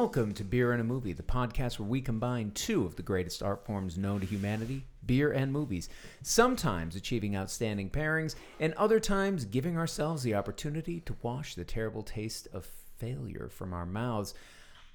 Welcome to Beer and a Movie, the podcast where we combine two of the greatest art forms known to humanity beer and movies, sometimes achieving outstanding pairings, and other times giving ourselves the opportunity to wash the terrible taste of failure from our mouths.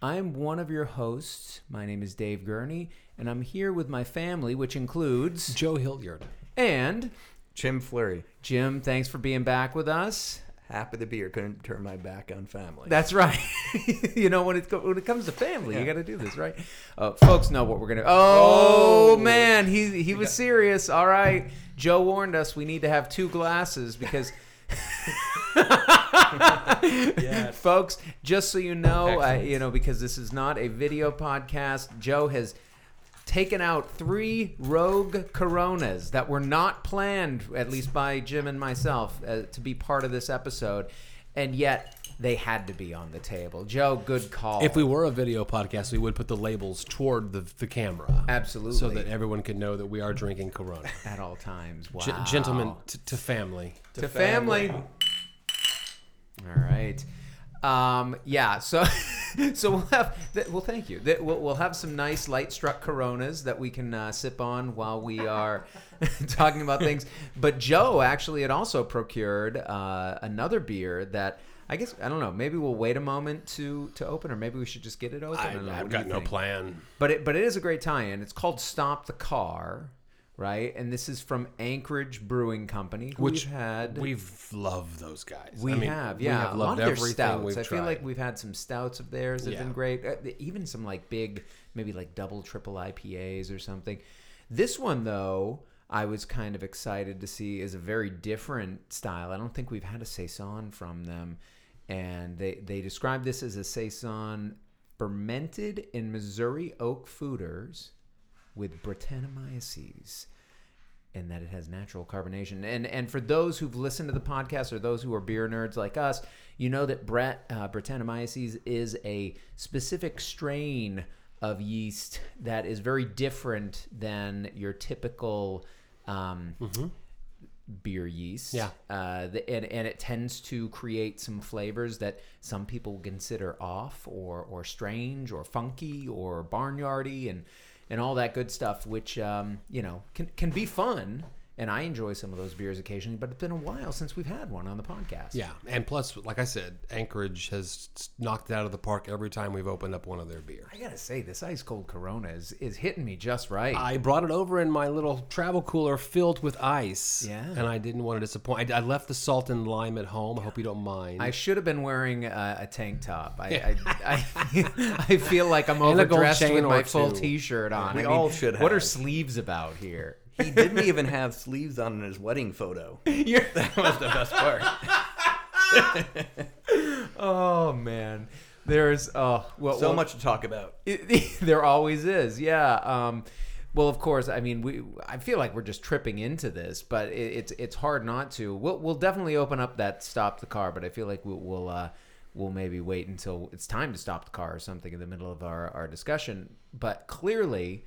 I'm one of your hosts. My name is Dave Gurney, and I'm here with my family, which includes. Joe Hilliard. And. Jim Flurry. Jim, thanks for being back with us. Happy to be here. Couldn't turn my back on family. That's right. you know when it when it comes to family, you got to do this, right? Uh, folks know what we're gonna. Oh, Oh. man, he he was serious. All right, Joe warned us we need to have two glasses because. Folks, just so you know, uh, you know because this is not a video podcast. Joe has taken out three rogue coronas that were not planned, at least by Jim and myself, uh, to be part of this episode, and yet they had to be on the table. Joe, good call. If we were a video podcast, we would put the labels toward the, the camera. Absolutely. So that everyone could know that we are drinking Corona. at all times, wow. G- gentlemen t- to family. to family. All right. Um, yeah. So, so we'll have. th- Well, thank you. Th- We'll, we'll have some nice light struck Coronas that we can uh, sip on while we are talking about things. But Joe actually had also procured uh, another beer that. I guess I don't know. Maybe we'll wait a moment to to open, or maybe we should just get it open. I, don't know. What I've do got no plan. But it but it is a great tie-in. It's called Stop the Car, right? And this is from Anchorage Brewing Company, Which we've had. We've loved those guys. We I mean, have, we yeah. have a lot loved of their stouts. I feel tried. like we've had some stouts of theirs that have Yeah. been great. Uh, even some like big, maybe like double, triple IPAs or something. This one though, I was kind of excited to see is a very different style. I don't think we've had a saison from them, and they they describe this as a saison fermented in Missouri oak foeders with Brettanomyces and that it has natural carbonation. And and for those who've listened to the podcast or those who are beer nerds like us, you know that Brett uh, Brettanomyces is a specific strain of yeast that is very different than your typical um, beer yeast. Yeah. Uh, the, and, and it tends to create some flavors that some people consider off or, or strange or funky or barnyardy and, and all that good stuff, which, um, you know, can, can be fun. And I enjoy some of those beers occasionally, but it's been a while since we've had one on the podcast. Yeah, and plus, like I said, Anchorage has knocked it out of the park every time we've opened up one of their beers. I gotta say, this ice cold Corona is, is hitting me just right. I brought it over in my little travel cooler filled with ice. Yeah. And I didn't want to disappoint. I, I left the salt and lime at home. I hope you don't mind. I should have been wearing a, a tank top. I, I, I, I feel like I'm overdressed with my full two. T-shirt on. We I mean, all should What are sleeves about here? He didn't even have sleeves on in his wedding photo. You're, That was the best part. oh man, there's oh well, So well, much to talk about. It, there always is, yeah. Um, well, of course, I mean, we. I feel like we're just tripping into this, but it, it's it's hard not to. We'll we'll definitely open up that stop the car, but I feel like we'll we'll, uh, we'll maybe wait until it's time to stop the car or something in the middle of our our discussion. But clearly,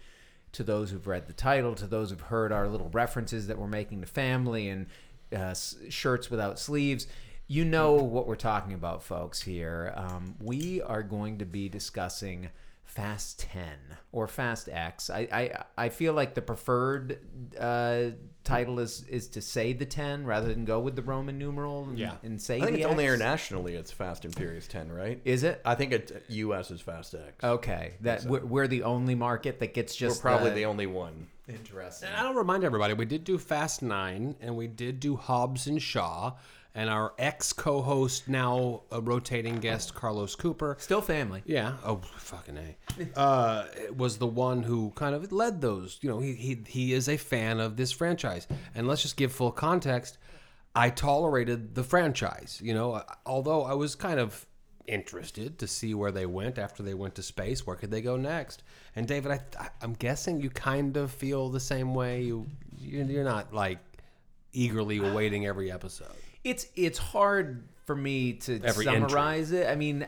to those who've read the title, to those who've heard our little references that we're making to family and uh, shirts without sleeves, you know what we're talking about, folks. Here, um, we are going to be discussing Fast Ten or Fast X. I I, I feel like the preferred uh, title is is to say the ten rather than go with the Roman numeral. And, Yeah. and say I think the it's only internationally it's Fast and Furious 10, right? Is it? I think it U.S. is Fast X. Okay, that we're, we're the only market that gets We're just probably the, the only one. Interesting. And I'll remind everybody, we did do Fast Nine, and we did do Hobbs and Shaw, and our ex co-host, now a rotating guest, Carlos Cooper. Still family. Yeah. Oh, fucking a. Uh, was the one who kind of led those. You know, he he he is a fan of this franchise, and let's just give full context. I tolerated the franchise. You know, although I was kind of interested to see where they went after they went to space. Where could they go next? And David, I, I I'm guessing you kind of feel the same way. You you're, you're not like eagerly awaiting every episode. It's it's hard for me to Every entry. summarize it. I mean,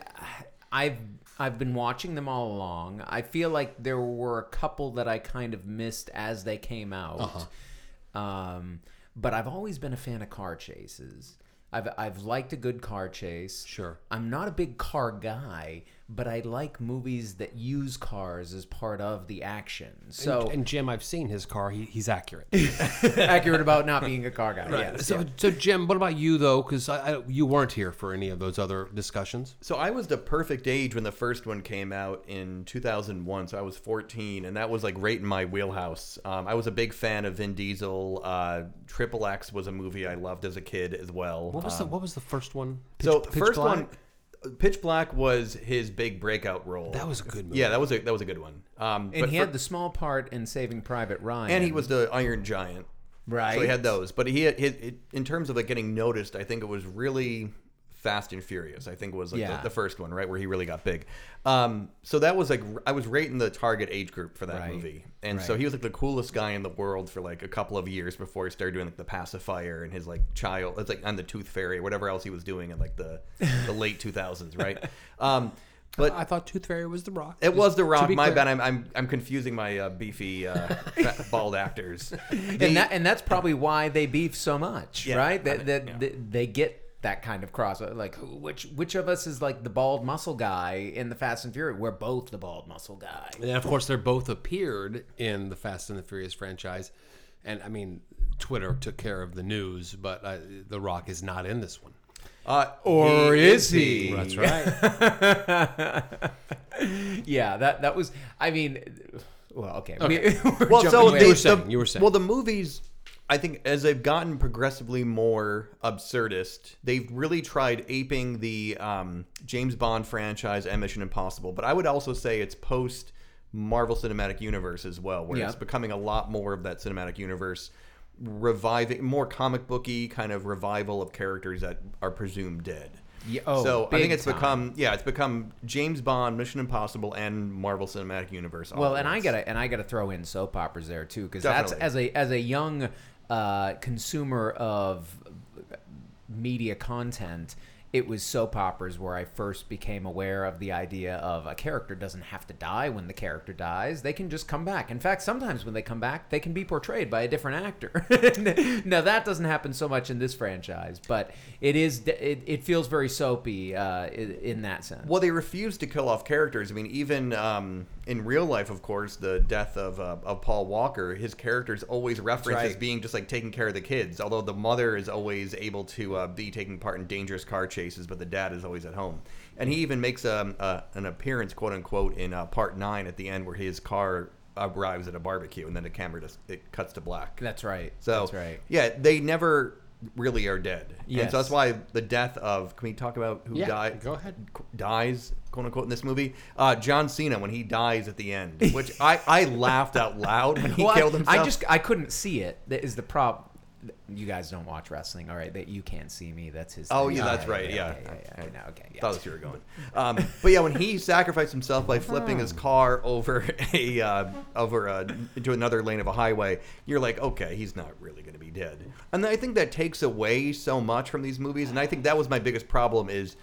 I've I've been watching them all along. I feel like there were a couple that I kind of missed as they came out. Uh-huh. Um, but I've always been a fan of car chases. I've I've liked a good car chase. Sure. I'm not a big car guy, but I like movies that use cars as part of the action. So and, and Jim, I've seen his car. He, he's accurate. accurate about not being a car guy. Yes, so, yeah. so Jim, what about you though? Because I, I, you weren't here for any of those other discussions. So I was the perfect age when the first one came out in 2001. So I was 14, and that was like right in my wheelhouse. Um, I was a big fan of Vin Diesel. Uh, Triple X was a movie I loved as a kid as well. What was the What was the first one? so Pitch- the Pitch first Black? one, Pitch Black was his big breakout role. That was a good movie. yeah, that was a that was a good one. Um, and but he for- had the small part in Saving Private Ryan, and he was the Iron Giant. right. So he had those, but he had it, in terms of like getting noticed. I think it was really Fast and Furious. I think was like Yeah. the, the first one, right, where he really got big. Um, so that was like I was right in the target age group for that Right. movie, and so he was like the coolest guy in the world for like a couple of years before he started doing like the pacifier and his like child. It's like on the Tooth Fairy, or whatever else he was doing in like the the late two thousands, right? Um, but I thought Tooth Fairy was The Rock. it was The Rock. My clear. bad. I'm, I'm I'm confusing my uh, beefy uh, bald actors. And that and that's probably why they beef so much, Yeah, right? I That think- that yeah. they, they get that kind of cross. Like, who- which which of us is like the bald muscle guy in the Fast and Furious? We're both the bald muscle guy. And of course, they're both appeared in the Fast and the Furious franchise. And I mean, Twitter took care of the news, but uh, The Rock is not in this one. Uh, Or is he? That's right. Yeah, that that was. I mean, well, okay. We, we're Well, so way- they, You were the- you were saying. Well, the movies, I think, as they've gotten progressively more absurdist, they've really tried aping the um, James Bond franchise and Mission Impossible. But I would also say it's post Marvel Cinematic Universe as well, where Yeah. it's becoming a lot more of that cinematic universe, reviving more comic booky kind of revival of characters that are presumed dead. Yeah, oh, so I big think it's time. become yeah, it's become James Bond, Mission Impossible, and Marvel Cinematic Universe. all Well, at and I once. gotta and I gotta throw in soap operas there too, because that's Definitely. as a as a young uh, consumer of media content. It was soap operas where I first became aware of the idea of a character doesn't have to die when the character dies. They can just come back. In fact, sometimes when they come back, they can be portrayed by a different actor. now that doesn't happen so much in this franchise, but it is. It, it feels very soapy uh, in, that sense. Well, they refuse to kill off characters. I mean, even um, in real life, of course, the death of, uh, of Paul Walker, his character is always referenced as being just like taking care of the kids. Although the mother is always able to uh, be taking part in dangerous car chases, but the dad is always at home. And he even makes um, uh, an appearance, quote unquote, in uh, part nine at the end, where his car arrives at a barbecue, and then the camera just it cuts to black. that's right. So that's right. Yeah, they never really are dead. And so that's why the death of. Can we talk about who Yeah, died? go ahead. Dies, quote unquote, in this movie. Uh, John Cena when he dies at the end, which I I laughed out loud when he Well, I- killed himself. I just I couldn't see it. That is the problem. You guys don't watch wrestling, all right? That you can't see me. That's his. Oh, thing. yeah, that's right, yeah. yeah, yeah, yeah, no, okay, yeah. thought that's where you were going. Um, but yeah, when he sacrificed himself by flipping his car over a uh, over a, into another lane of a highway, you're like, okay, he's not really going to be dead. And I think that takes away so much from these movies. And I think that was my biggest problem is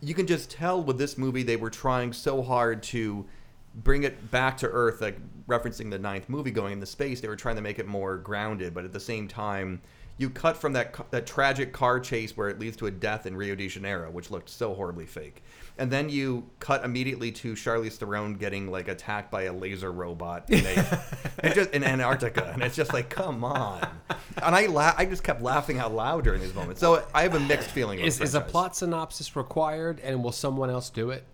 you can just tell with this movie they were trying so hard to bring it back to earth like referencing the ninth movie going into space they were trying to make it more grounded but at the same time you cut from that that tragic car chase where it leads to a death in Rio de Janeiro which looked so horribly fake. And then you cut immediately to Charlize Theron getting like attacked by a laser robot in, a, just, in Antarctica. And it's just like come on. And I la- I just kept laughing out loud during these moments. So I have a mixed feeling Is, is a plot synopsis required, and will someone else do it?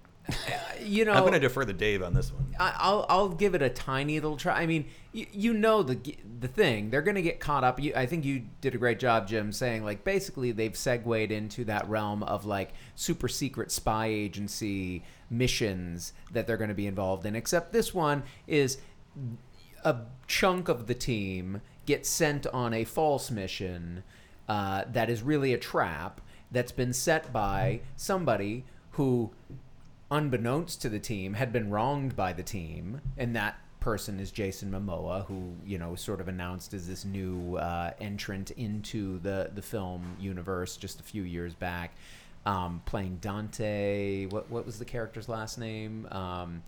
You know, I'm going to defer to Dave on this one I- I'll I'll give it a tiny little try. I mean, you, you know the the thing. They're gonna get caught up. You, I think you did a great job, Jim, saying like basically they've segued into that realm of like super secret spy agency missions that they're going to be involved in. Except this one is a chunk of the team gets sent on a false mission uh, that is really a trap that's been set by somebody who unbeknownst to the team, had been wronged by the team, and that person is Jason Momoa, who you know sort of announced as this new uh, entrant into the the film universe just a few years back, um, playing Dante. What what was the character's last name? Um,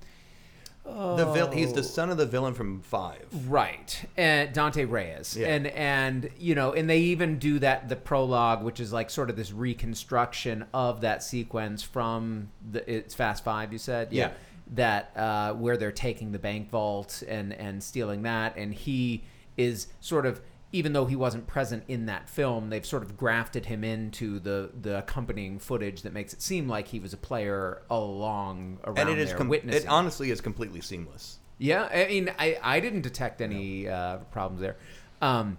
The vil- he's the son of the villain from Five. Right, and Dante Reyes, Yeah. and and you know, and they even do that the prologue, which is like sort of this reconstruction of that sequence from the it's Fast Five. You said, Yeah. that uh, where they're taking the bank vault and and stealing that, and he is sort of. Even though he wasn't present in that film, they've sort of grafted him into the, the accompanying footage that makes it seem like he was a player along around And it is there com- witnessing. it honestly is completely seamless. Yeah, I mean, I, I didn't detect any uh, problems there. Um,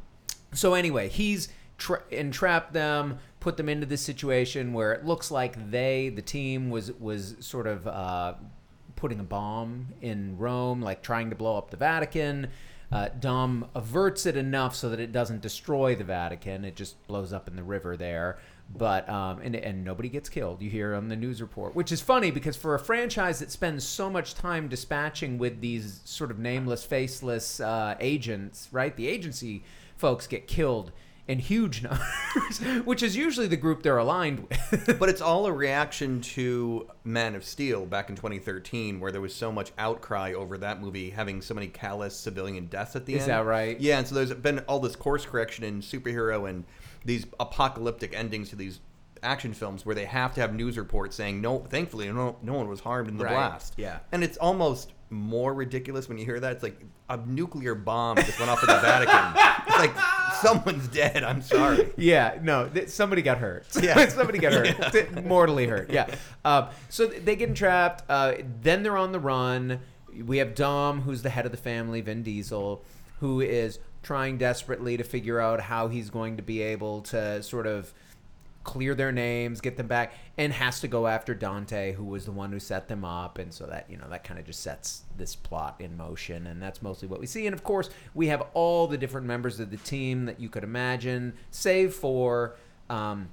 so anyway, he's tra- entrapped them, put them into this situation where it looks like they, the team, was was sort of uh, putting a bomb in Rome, like trying to blow up the Vatican. Uh, Dom averts it enough so that it doesn't destroy the Vatican. It just blows up in the river there. But um, and and nobody gets killed. You hear on the news report, which is funny because for a franchise that spends so much time dispatching with these sort of nameless, faceless uh, agents, right? The agency folks get killed in huge numbers, which is usually the group they're aligned with. but it's all a reaction to Man of Steel back in 2013, where there was so much outcry over that movie having so many callous civilian deaths at the Is end. Is that right? Yeah, and so there's been all this course correction in superhero and these apocalyptic endings to these action films where they have to have news reports saying no thankfully no, no one was harmed in the Right, blast yeah. and it's almost more ridiculous when you hear that it's like a nuclear bomb just went off in the vatican it's like someone's dead i'm sorry Yeah, no, th- somebody got hurt. Yeah. somebody got hurt, Th- mortally hurt. Yeah. Um, so th- they get entrapped. Uh, then they're on the run. We have Dom, who's the head of the family, Vin Diesel, who is trying desperately to figure out how he's going to be able to sort of clear their names, get them back, and has to go after Dante, who was the one who set them up, and so that you know that kind of just sets this plot in motion, and that's mostly what we see. And of course, we have all the different members of the team that you could imagine, save for. Um,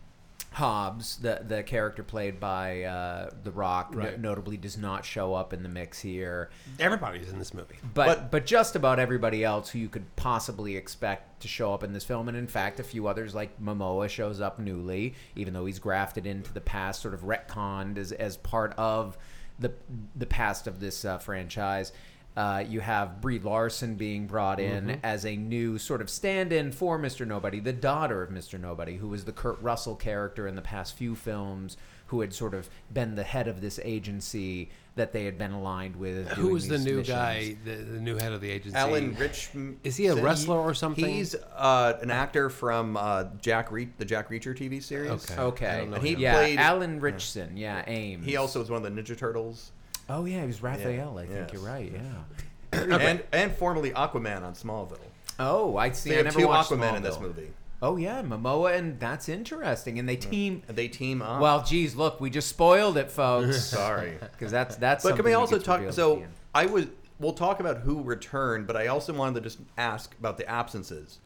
Hobbs, the the character played by uh, The Rock, no- notably does not show up in the mix here Everybody's in this movie. but, But- but just about everybody else who you could possibly expect to show up in this film, and in fact, a few others like Momoa shows up newly, even though he's grafted into the past, sort of retconned as as part of the the past of this uh, franchise. Uh, you have Brie Larson being brought in as a new sort of stand-in for Mr. Nobody, the daughter of Mr. Nobody, who was the Kurt Russell character in the past few films, who had sort of been the head of this agency that they had been aligned with. Who was the new missions. guy, the, the new head of the agency? Alan Rich Is he a wrestler or something? He's uh, an actor from uh, Jack Re- the Jack Reacher TV series. Okay. Okay. I don't know And he him. yeah, played- Alan Ritchson. Yeah, Aimes. He also was one of the Ninja Turtles, Oh yeah, he was Raphael. I think yes. you're right. Yeah. and and formerly Aquaman on Smallville. Oh, I see. They I have never two watched Aquaman in this movie. Oh yeah, Momoa, and that's interesting. And they team. And they team up. Well, geez, look, we just spoiled it, folks. sorry. Because that's that's. But can we also talk? So. I was. We'll talk about who returned, but I also wanted to just ask about the absences.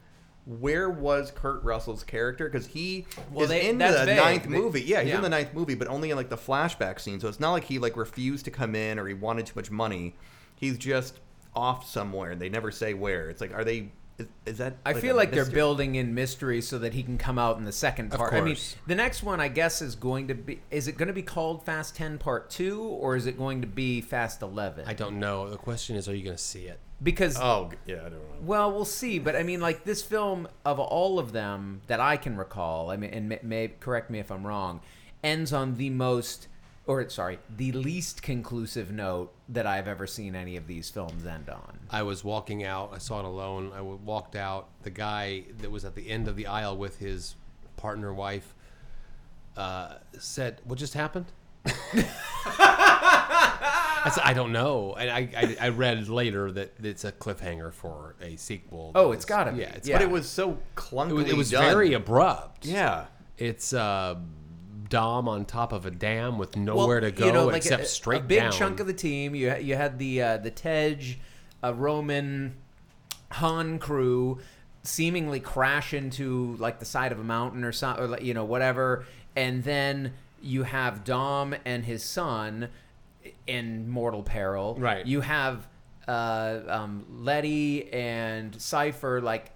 Where was Kurt Russell's character? Because he Well, is they- in the vague. ninth They- movie. Yeah, he's yeah. in the ninth movie, but only in like the flashback scene. So it's not like he like refused to come in or he wanted too much money. He's just off somewhere, and they never say where. It's like, are they? Is, is that? I like, feel a like they're building in mystery so that he can come out in the second Of part. I mean, the next one, I guess, is going to be. Is it going to be called Fast Ten Part Two, or is it going to be Fast Eleven? I don't know. The question is, are you going to see it? Because Oh yeah, I don't know. Well, we'll see, but I mean, like this film of all of them that I can recall, I mean, and may, may correct me if I'm wrong, ends on the most, or sorry, the least conclusive note that I've ever seen any of these films end on. I was walking out. I saw it alone. I walked out. The guy that was at the end of the aisle with his partner wife uh, said, "What just happened?" I said, "I don't know." And I, I, I read later that it's a cliffhanger for a sequel. Oh, it's gotta be. Yeah, it's, Yeah. But it was so clunky. it was, it was done. very abrupt. Yeah. It's uh, Dom on top of a dam with nowhere to go you know, like except a, straight a big down. chunk of the team. You you had the uh, the Tej, uh, Roman, Han crew seemingly crash into like the side of a mountain or something, or you know whatever, and then you have Dom and his son in mortal peril. Right. You have uh, um, Letty and Cipher like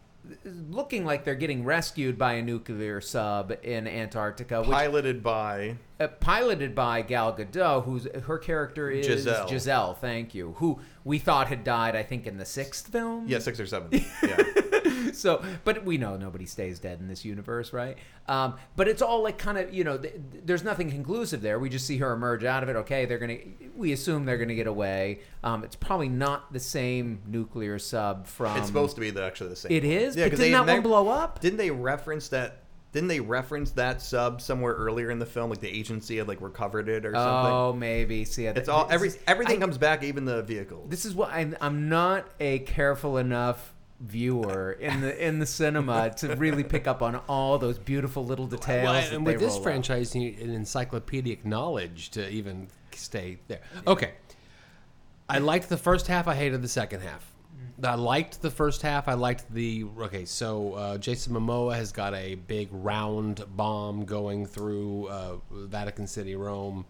looking like they're getting rescued by a nuclear sub in Antarctica, which Piloted by uh, piloted by Gal Gadot, who's her character is Giselle. Giselle, thank you, who we thought had died, I think, in the sixth film. yeah six or seven. Yeah. So, but we know nobody stays dead in this universe, right? Um, but it's all like kind of, you know, th- there's nothing conclusive there. We just see her emerge out of it. Okay, they're gonna. We assume they're gonna get away. Um, it's probably not the same nuclear sub from. it's supposed to be the, actually the same. It is, Yeah, but 'cause didn't they- that one blow up? Didn't they reference that? Didn't they reference that sub somewhere earlier in the film? Like the agency had like recovered it or something. Oh, maybe. See, It's all every everything I- comes back, even the vehicles. This is what I'm. I'm not a careful enough viewer in the in the cinema to really pick up on all those beautiful little details. Well, and with this franchise, you need an encyclopedic knowledge to even stay there. Okay. I liked the first half. I hated the second half. I liked the first half. I liked the okay. So uh, Jason Momoa has got a big round bomb going through uh, Vatican City, Rome,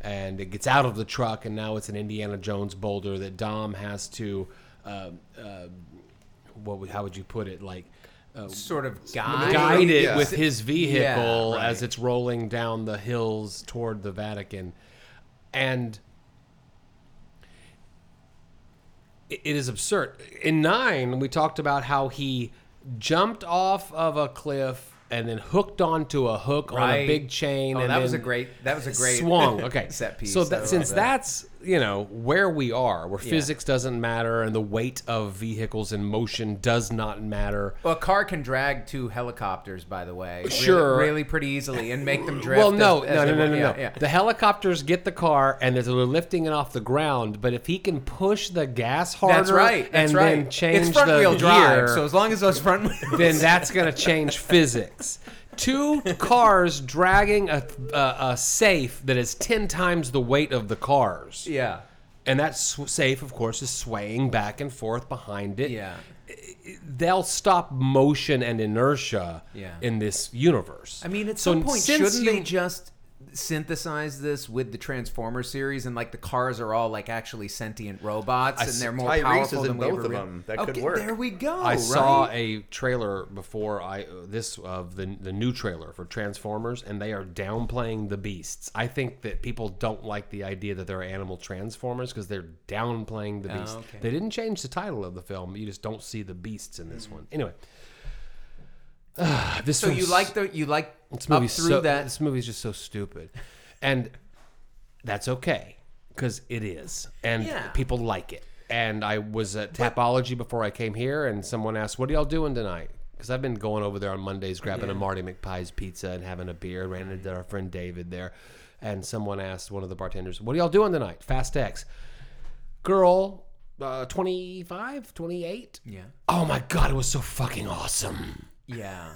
and it gets out of the truck, and now it's an Indiana Jones boulder that Dom has to. Uh, uh, what? would- How would you put it? Like. Uh, sort of guide. guide it Yeah. with his vehicle Yeah, as it's rolling down the hills toward the Vatican. And it is absurd. In nine, we talked about how he jumped off of a cliff and then hooked onto a hook on a big chain. Oh, and that was a great. That was a great swung. Okay, set piece. So that, since that. that's you know where we are, where Yeah. physics doesn't matter and the weight of vehicles in motion does not matter. Well, a car can drag two helicopters, by the way. Sure. Really, pretty easily and make them drift. Well, no, as- as no, they no, no, no, Yeah, no. yeah. The helicopters get the car and they're lifting it off the ground. But if he can push the gas harder, That's right. That's and right. then change it's front the wheel drive, gear, so as long as those front wheels. then that's going to change physics. Two cars dragging a, a, a safe that is ten times the weight of the cars, yeah, and that sw- safe, of course, is swaying back and forth behind it. yeah. they'll stop motion and inertia Yeah. in this universe. I mean, at So some point, since shouldn't you- they just synthesize this with the Transformer series and like the cars are all like actually sentient robots and they're more Tyrese powerful is in than we both ever of rea- them. That could okay, work. There we go. I saw a trailer before I uh, this of the the new trailer for Transformers, and they are downplaying the beasts. I think that people don't like the idea that there are animal Transformers because they're downplaying the Oh, beasts. okay. They didn't change the title of the film; you just don't see the beasts in this one. Anyway, this So you like the you like this up through so, that This movie's just so stupid, and that's okay because it is, and Yeah. people like it. And I was at Tapology before I came here, and someone asked, "What are y'all doing tonight?" Because I've been going over there on Mondays, grabbing a Marty McPie's pizza and having a beer. Ran into our friend David there, and someone asked one of the bartenders, "What are y'all doing tonight?" Fast X. Girl, uh, 25, 28. Yeah. Oh my god, it was so fucking awesome Yeah.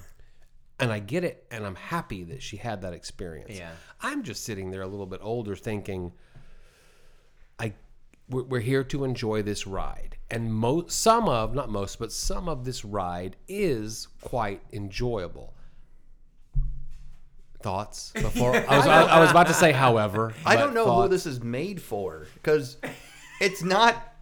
and I get it, and I'm happy that she had that experience. Yeah. I'm just sitting there a little bit older, thinking, I we're, we're here to enjoy this ride, and most some of not most, but some of this ride is quite enjoyable. Thoughts before I was I, I was about to say, however, I don't know who this is made for because it's not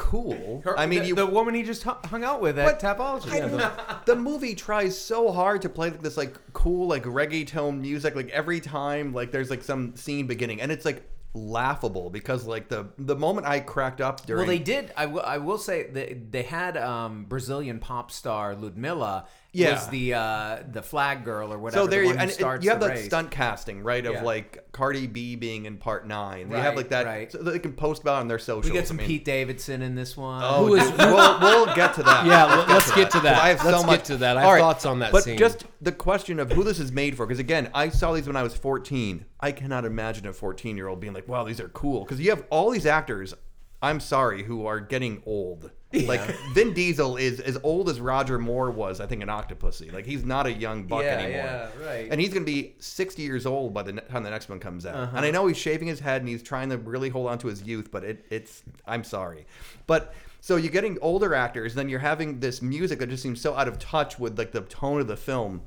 cool. I mean, the, you, the woman he just hung out with But at Tapology. I don't- the movie tries so hard to play like this like cool like reggaeton music like every time like there's like some scene beginning and it's like laughable because like the the moment I cracked up during Well, they did. I will. I will say they they had um, Brazilian pop star Ludmilla. Yeah. was the uh, the flag girl or whatever. so there the you one and it- you have the that race. stunt casting right of Yeah. like Cardi B being in part nine. They have like that right. so they can post about it on their socials. We get some I mean- Pete Davidson in this one. Oh, Who is- we'll, we'll get to that. Yeah, let- let's get to that. I have Let's so get much to that. I have All right, thoughts on that But scene. just the question of who this is made for, because again, I saw these when I was 14. I cannot imagine a 14 year old being like, "Wow, these are cool," because you have all these actors. I'm sorry, who are getting old. Like Vin Diesel is as old as Roger Moore was, I think, in Octopussy. Like he's not a young buck Yeah, anymore. yeah, right. And he's gonna be 60 years old by the time the next one comes out. Uh-huh. And I know he's shaving his head and he's trying to really hold on to his youth, but it, it's I'm sorry, but. So you're getting older actors, then you're having this music that just seems so out of touch with like the tone of the film.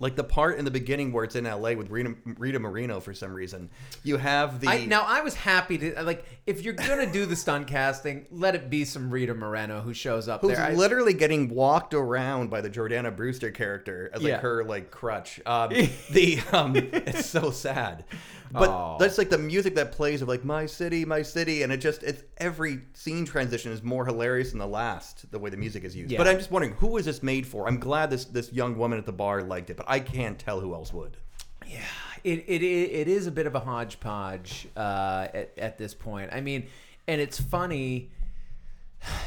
Like the part in the beginning where it's in L.A. with Rita, Rita Moreno for some reason. You have the I, now I was happy to like if you're gonna do the stunt casting, let it be some Rita Moreno who shows up who's there. I- literally getting walked around by the Jordana Brewster character as like Yeah. her like crutch. Um, the um, it's so sad. But Aw. that's like the music that plays of like my city, my city, and it just it's every scene transition is more hilarious than the last the way the music is used. Yeah. But I'm just wondering who is this made for? I'm glad this this young woman at the bar liked it, but I can't tell who else would. Yeah, it, it, it is a bit of a hodgepodge uh, at, at this point. I mean, and it's funny.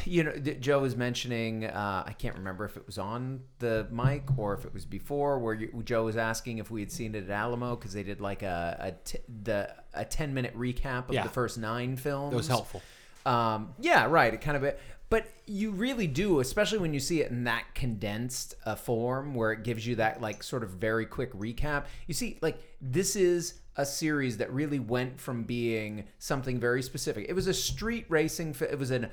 You know, Joe was mentioning. Uh, I can't remember if it was on the mic or if it was before, where you, Joe was asking if we had seen it at Alamo because they did like a a t- the a ten minute recap of Yeah. the first nine films. That was helpful. Um, yeah, right. It kind of, but you really do, especially when you see it in that condensed uh, form, where it gives you that like sort of very quick recap. You see, like this is a series that really went from being something very specific. It was a street racing. It was an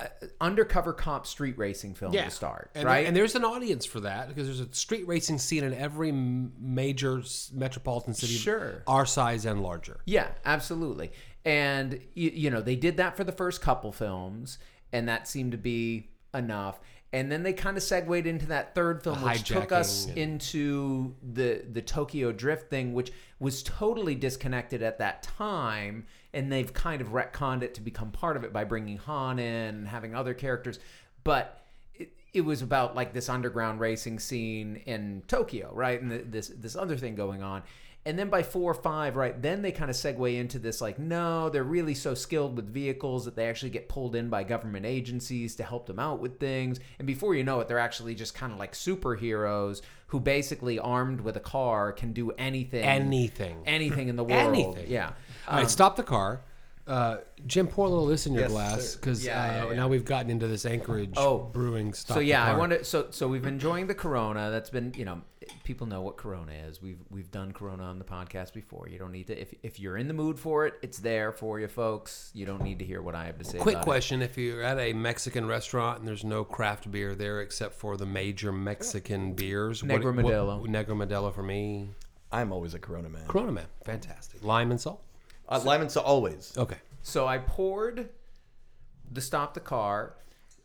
Uh, undercover cop street racing film to start, and, right? And there's an audience for that because there's a street racing scene in every major metropolitan city, Sure. our size and larger. Yeah, absolutely. And you, you know, they did that for the first couple films, and that seemed to be enough. And then they kind of segued into that third film, which took us and- into the the Tokyo Drift thing, which was totally disconnected at that time. And they've kind of retconned it to become part of it by bringing Han in and having other characters. But it, it was about like this underground racing scene in Tokyo, right? And the, this this other thing going on. And then by four or five, right, then they kind of segue into this like, no, they're really so skilled with vehicles that they actually get pulled in by government agencies to help them out with things. And before you know it, they're actually just kind of like superheroes who basically armed with a car can do anything. Anything. Anything in the world. Anything. Yeah. All right, stop the car. Uh, Jim, pour a little of this in your Yes, glass because Yeah, uh, yeah, yeah. now we've gotten into this Anchorage Oh. brewing stuff. So yeah, I want to. So so we've been enjoying the Corona. That's been you know people know what Corona is. We've we've done Corona on the podcast before. You don't need to if if you're in the mood for it, it's there for you, folks. You don't need to hear what I have to say. Quick about it. question: If you're at a Mexican restaurant and there's no craft beer there except for the major Mexican beers, what- Negro what- Modelo. Negro Modelo for me. I'm always a Corona man. Corona man, fantastic. Lime and salt. Uh, lime and salt always. Okay. So I poured the stop the car,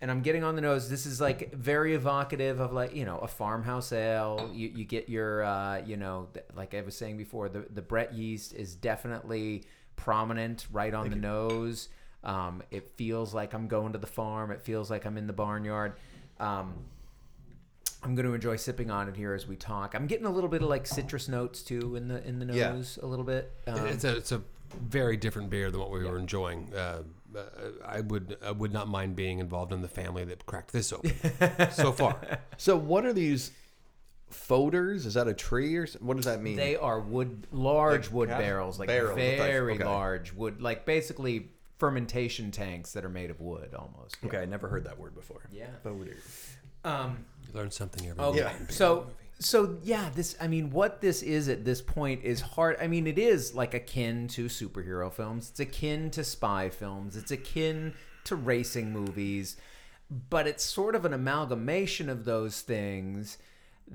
and I'm getting on the nose. This is like very evocative of like you know a farmhouse ale. You you get your uh, you know th- like I was saying before, the the Brett yeast is definitely prominent right on the nose. Um, it feels like I'm going to the farm. It feels like I'm in the barnyard. Um, I'm going to enjoy sipping on it here as we talk. I'm getting a little bit of like citrus notes too in the in the Yeah. nose a little bit. Um, it's a it's a very different beer than what we were enjoying. Uh, uh, I would I would not mind being involved in the family that cracked this open so far. So what are these foeders? Is that a tree or what does that mean? They are wood, large Like wood barrels, like barrels, very okay. large wood, like basically fermentation tanks that are made of wood almost. okay, I never heard that word before. Yeah. Foeder. Um. You learn something every Okay. Yeah. So. So yeah, this I mean, what this is at this point is hard. I mean, it is like akin to superhero films. It's akin to spy films. It's akin to racing movies, but it's sort of an amalgamation of those things.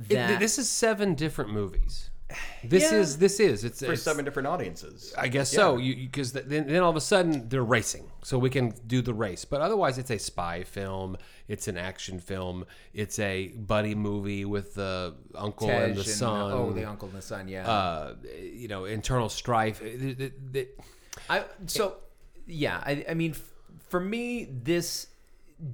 It- this is seven different movies. This Yeah. is this is it's, For it's- seven different audiences. I guess so. You because then, then all of a sudden they're racing, so we can do the race. But otherwise, it's a spy film. It's an action film. It's a buddy movie with the uncle Tej and the son. oh, the uncle and the son. Yeah. uh, you know, internal strife. I so yeah. I, I mean, f- for me, this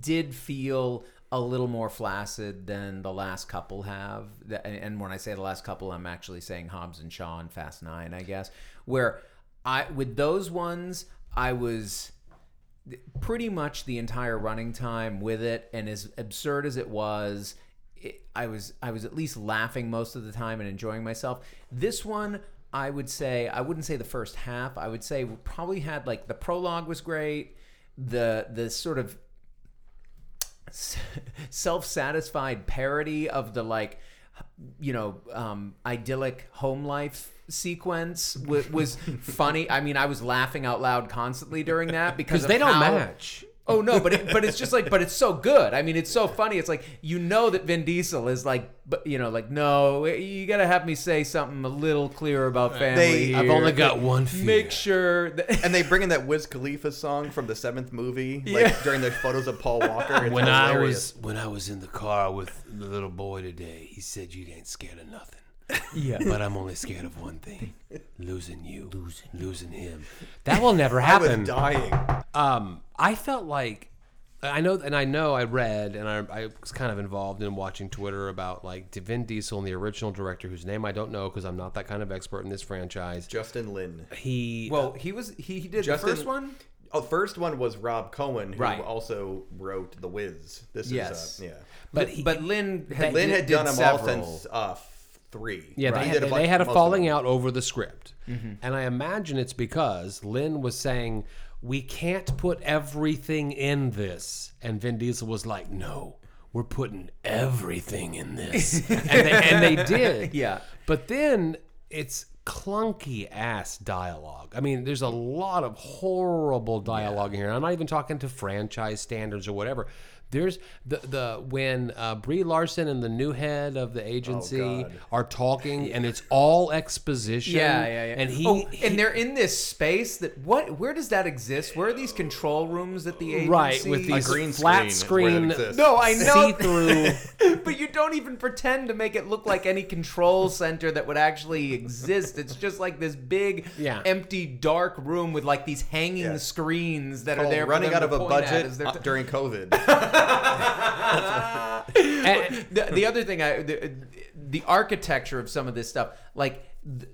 did feel a little more flaccid than the last couple have. And when I say the last couple, I'm actually saying Hobbs and Shaw and Fast Nine, I guess. Where I with those ones, I was pretty much the entire running time with it, and as absurd as it was. I was I was at least laughing most of the time and enjoying myself. This one, I would say I wouldn't say the first half. I would say probably had like the prologue was great. The the sort of self-satisfied parody of the like you know um, idyllic home life sequence was, was funny. I mean, I was laughing out loud constantly during that because they don't how- match. Oh no, but it, but it's just like, but it's so good. I mean, it's so funny. It's like you know that Vin Diesel is like, but you know, like no, you gotta have me say something a little clearer about family. They- I've only got one fear. Make sure that. And they bring in that Wiz Khalifa song from the seventh movie, like Yeah. during the photos of Paul Walker. It's when I was when I was in the car with the little boy today, he said you ain't scared of nothing. Yeah. But I'm only scared of one thing: losing you, losing, losing him. That will never happen. I was happen. dying. Um, I felt like I know, and I know I read, and I, I was kind of involved in watching Twitter about like Vin Diesel and the original director, whose name I don't know because I'm not that kind of expert in this franchise. Justin Lin. He Well, he was he, he did Justin- the first one. Oh, first one was Rob Cohen, who Right. also wrote The Wiz. This Yes. is uh, yeah. But he- but Lin had, Lin had did done them all since uh, three. Yeah, He they, had, a they had a falling out over the script. And I imagine it's because Lin was saying, We can't put everything in this. And Vin Diesel was like, No, we're putting everything in this. and, they, and they did. Yeah. But then it's clunky ass dialogue. I mean, there's a lot of horrible dialogue in here. I'm not even talking to franchise standards or whatever. There's the the when uh, Brie Larson and the new head of the agency God. are talking, and it's all exposition. Yeah, yeah, yeah. And he, oh, he- and they're in this space that what? Where does that exist? Where are these control rooms at the agency? right with these green flat screen screen. No, I know. see through. but you don't even pretend to make it look like any control center that would actually exist. It's just like this big, Yeah. empty, dark room with like these hanging Yeah. screens that are there. running out of a budget as they're uh, t- during COVID. The, the other thing, I the, the architecture of some of this stuff, like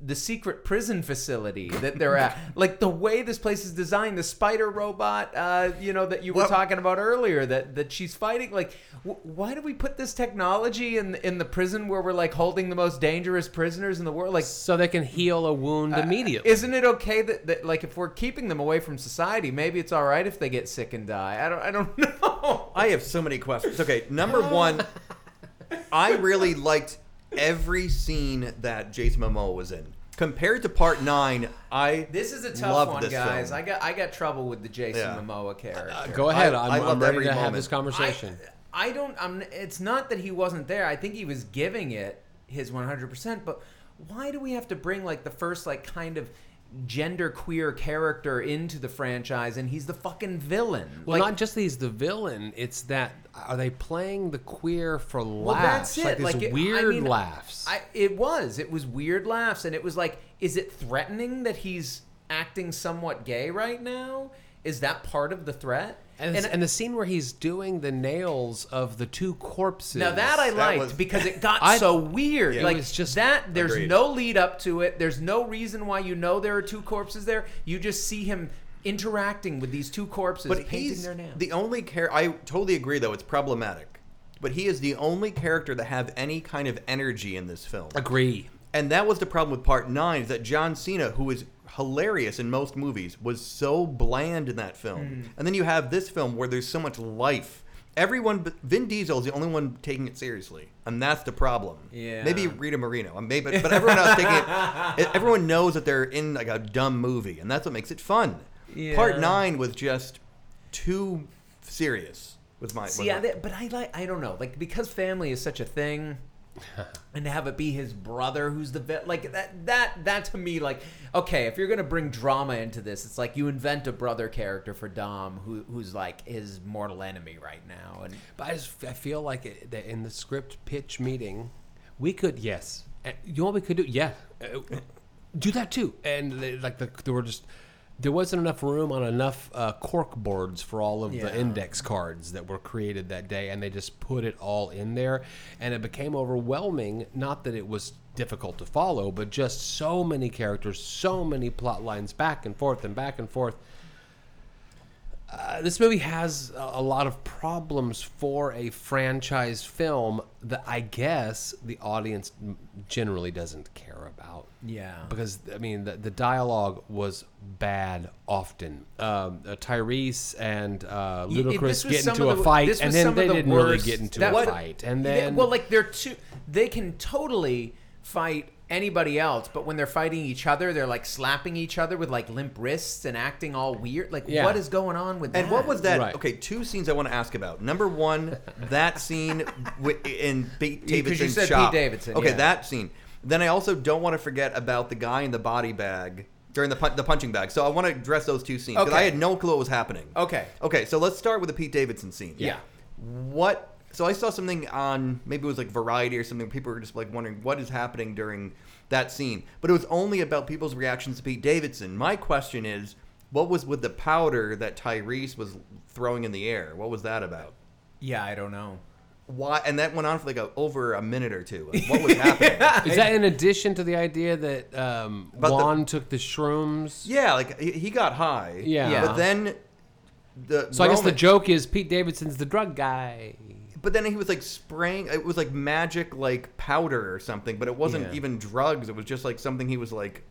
the secret prison facility that they're at, like the way this place is designed, the spider robot, uh, you know, that you were Well- talking about earlier, that that she's fighting. Like, w- why do we put this technology in in the prison where we're like holding the most dangerous prisoners in the world? Like, so they can heal a wound immediately. isn't it okay that, that like if we're keeping them away from society, maybe it's all right if they get sick and die? I don't, I don't know. I have so many questions. Okay, number one, I really liked every scene that Jason Momoa was in. Compared to part nine, I This is a tough loved one, this guys. film. I got I got trouble with the Jason Yeah. Momoa character. Uh, go ahead. I- I, I am loved ready every to have moment. this conversation. I, I don't. I'm. It's not that he wasn't there. I think he was giving it his 100. percent But why do we have to bring like the first like kind of gender queer character into the franchise and he's the fucking villain? Well, like, not just he's the villain. It's that are they playing the queer for laughs? Well, that's it. Like these Like, it- I weird mean, laughs. I, it was. It was weird laughs, and it was like, is it threatening that he's acting somewhat gay right now? Is that part of the threat? And, and, the scene where he's doing the nails of the two corpses. Now that I That liked was- because it got I- so weird. Yeah. It like was just- that. There's Agreed. no lead up to it. There's no reason why you know there are two corpses there. You just see him interacting with these two corpses, but painting he's their nails. the only character. I totally agree, though it's problematic. But he is the only character that have any kind of energy in this film. agree. And that was the problem with part nine, is that John Cena, who is hilarious in most movies, was so bland in that film. Hmm. And then you have this film where there's so much life. Everyone, Vin Diesel is the only one taking it seriously, and that's the problem. Yeah. Maybe Rita Moreno, maybe, but everyone else taking it. Everyone knows that they're in like a dumb movie, and that's what makes it fun. Yeah. Part nine was just too serious. With my, See, yeah, that, but I like I don't know, like because family is such a thing, and to have it be his brother who's the vet, like that that that to me, like okay, if you're gonna bring drama into this, it's like you invent a brother character for Dom who who's like his mortal enemy right now, and But I just I feel like it, that in the script pitch meeting, we could yes. Uh, You know what we could do? Yeah, uh, do that too. And they, like the there were just there wasn't enough room on enough uh, cork boards for all of Yeah. the index cards that were created that day, and they just put it all in there, and it became overwhelming. Not that it was difficult to follow, but just so many characters, so many plot lines back and forth and back and forth. Uh, this movie has a, a lot of problems for a franchise film that I guess the audience generally doesn't care about. yeah, Because I mean, the, the dialogue was bad often. Um, uh, Tyrese and uh, Y- it- Ludacris this was get into a the- fight, and then they the didn't really get into that- a what- fight, and Yeah, then well, like they're two, they can totally fight anybody else, but when they're fighting each other, they're like slapping each other with like limp wrists and acting all weird. Like, Yeah. what is going on with that? And what was that? Right. Okay, two scenes I want to ask about. Number one, that scene wi- in Pete 'cause you Davidson's said Pete shop. Davidson, Okay, yeah. that scene. Then I also don't want to forget about the guy in the body bag during the pun- the punching bag. So I want to address those two scenes because I had no clue what was happening. Okay. Okay, so let's start with the Pete Davidson scene. Yeah. What? So I saw something on maybe it was like Variety or something. People were just like wondering what is happening during that scene, but it was only about people's reactions to Pete Davidson. My question is, what was with the powder that Tyrese was throwing in the air? What was that about? Yeah, I don't know. Why? And that went on for like a, over a minute or two. Like, what was happening? Is that in addition to the idea that um, But the- Juan took the shrooms? yeah, like he, he got high. Yeah. but then the So I guess the Roman- joke is Pete Davidson's the drug guy. But then he was like spraying. It was like magic, like powder or something. But it wasn't Yeah. even drugs. It was just like something he was like.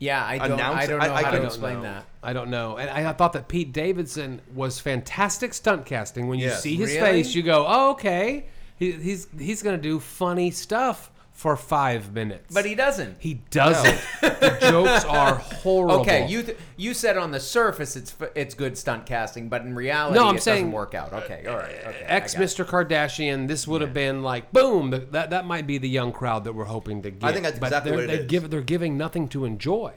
Yeah, I don't. Announce- I don't know I how to explain know. that. I don't know. And I, I thought that Pete Davidson was fantastic stunt casting. When you Yes. see his Really? face, you go, "Oh, okay, he, he's he's gonna do funny stuff for five minutes." But he doesn't. he doesn't. the jokes are horrible. Okay, you th- you said on the surface it's f- it's good stunt casting, but in reality, No, I'm it saying- doesn't work out. Okay, all right. Okay, Ex Mr. Kardashian, this would have been like boom. That that might be the young crowd that we're hoping to get. I think that's But exactly what it they is. Give, they're giving nothing to enjoy.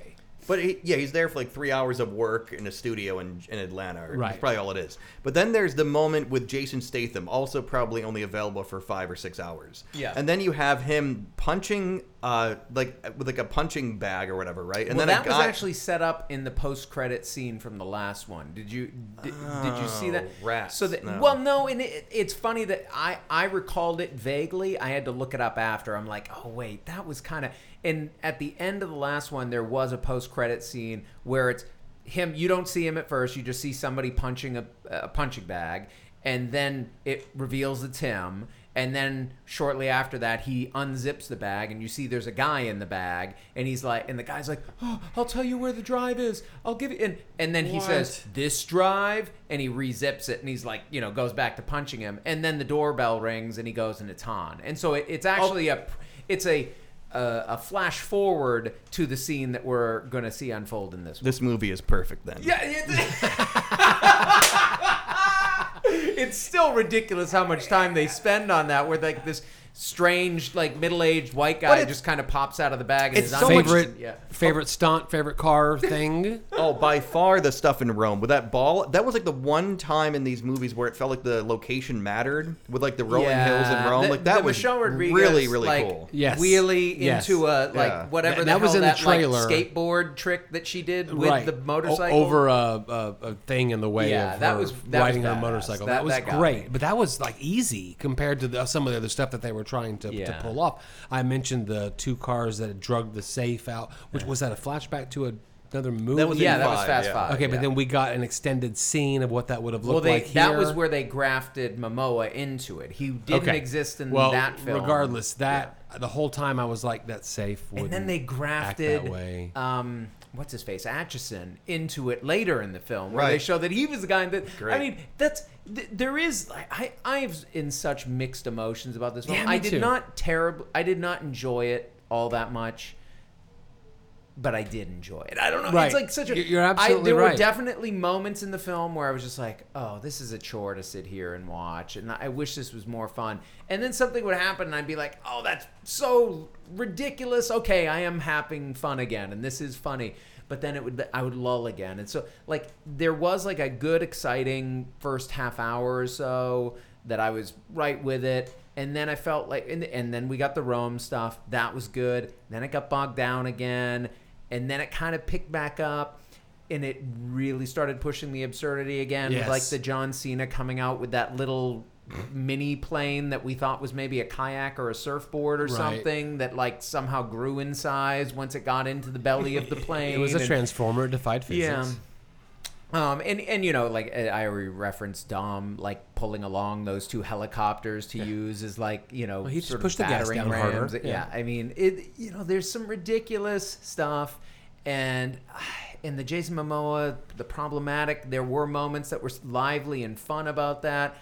But he, yeah, he's there for like three hours of work in a studio in, in Atlanta. Or Right. That's probably all it is. But then there's the moment with Jason Statham, also probably only available for five or six hours. Yeah. And then you have him punching, uh, like with like a punching bag or whatever, right? And well, then that was actually set up in the post-credit scene from the last one. Did you did, did you see that? Oh, rats, So that no. well, no, and it, it's funny that I I recalled it vaguely. I had to look it up after. I'm like, oh wait, that was kind of. And at the end of the last one, there was a post-credit scene where it's him. You don't see him at first. You just see somebody punching a, a punching bag, and then it reveals it's him. And then shortly after that, he unzips the bag, and you see there's a guy in the bag, and he's like, and the guy's like, "Oh, I'll tell you where the drive is. I'll give you." And and then he says, "This drive," and he rezips it, and he's like, you know, goes back to punching him, and then the doorbell rings, and he goes, and it's Han. And so it, it's oh. actually a, it's a. A, a flash forward to the scene that we're going to see unfold in this. This movie is perfect then. Yeah, it- it's still ridiculous how much time they spend on that. Where like this strange, like middle-aged white guy just kind of pops out of the bag. And it's is so much- favorite yeah. favorite stunt, favorite car thing. Oh, by far the stuff in Rome with that ball. That was like the one time in these movies where it felt like the location mattered with like the rolling hills in Rome. The- like that the was Michelle Rodriguez, really really like, cool. Yes. wheelie Yes. into a like Yeah. whatever That- the that was hell in the that trailer. like skateboard trick that she did with right. the O- motorcycle over a, a, a thing in the way Yeah, of that her was- that was riding her badass. motorcycle. That- That, was that got great, me. but that was like easy compared to the, some of the other stuff that they were trying to, Yeah. to pull off. I mentioned the two cars that had drugged the safe out, which was that a flashback to a, another movie. That was Yeah, in that was Fast yeah. Five. okay, but yeah. then we got an extended scene of what that would have well, looked they, like here. that was where they grafted Momoa into it. He didn't Okay. exist in well, that film. Regardless, that the whole time I was like, "That's safe." and then they act grafted that way. um what's his face Ritchson into it later in the film where they show that he was the guy that I mean that's th- there is I I have in such mixed emotions about this film. Yeah, me I did too. not terrible I did not enjoy it all that much. But I did enjoy it. I don't know. Right. It's like such a. You're- you're I- absolutely there were definitely moments in the film where I was just like, "Oh, this is a chore to sit here and watch," and I wish this was more fun. And then something would happen, and I'd be like, "Oh, that's so ridiculous." Okay, I am having fun again, and this is funny. But then it would, I would lull again, and so like there was like a good, exciting first half hour or so that I was right with it. And then I felt like, and, and then we got the Rome stuff. That was good. Then it got bogged down again. And then it kind of picked back up. And it really started pushing the absurdity again. with, Like the John Cena coming out with that little mini plane that we thought was maybe a kayak or a surfboard or Right. something that like somehow grew in size once it got into the belly of the plane. It was a and- transformer. Defied physics. yeah. Um, and, and you know, like uh, I already referenced Dom, like pulling along those two helicopters to use is like you know, Well, he just pushed the gas down harder. Yeah. Yeah, I mean, it. You know, there's some ridiculous stuff, and in the Jason Momoa, the problematic. There were moments that were lively and fun about that.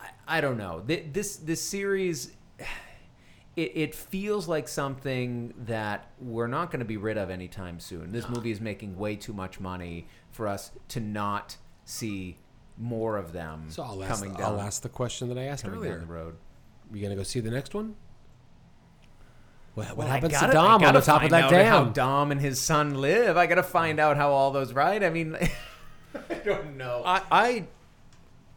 I, I don't know. This this series it, it feels like something that we're not going to be rid of anytime soon. This movie is making way too much money for us to not see more of them So I'll ask, coming down, I'll ask the question that I asked coming earlier. down the road. You gonna go see the next one? What, what Well, I happens gotta- to I Dom on gotta the top of find that out How dam? Dom and his son live. I got to find out how all those right. I mean, I don't know. I, I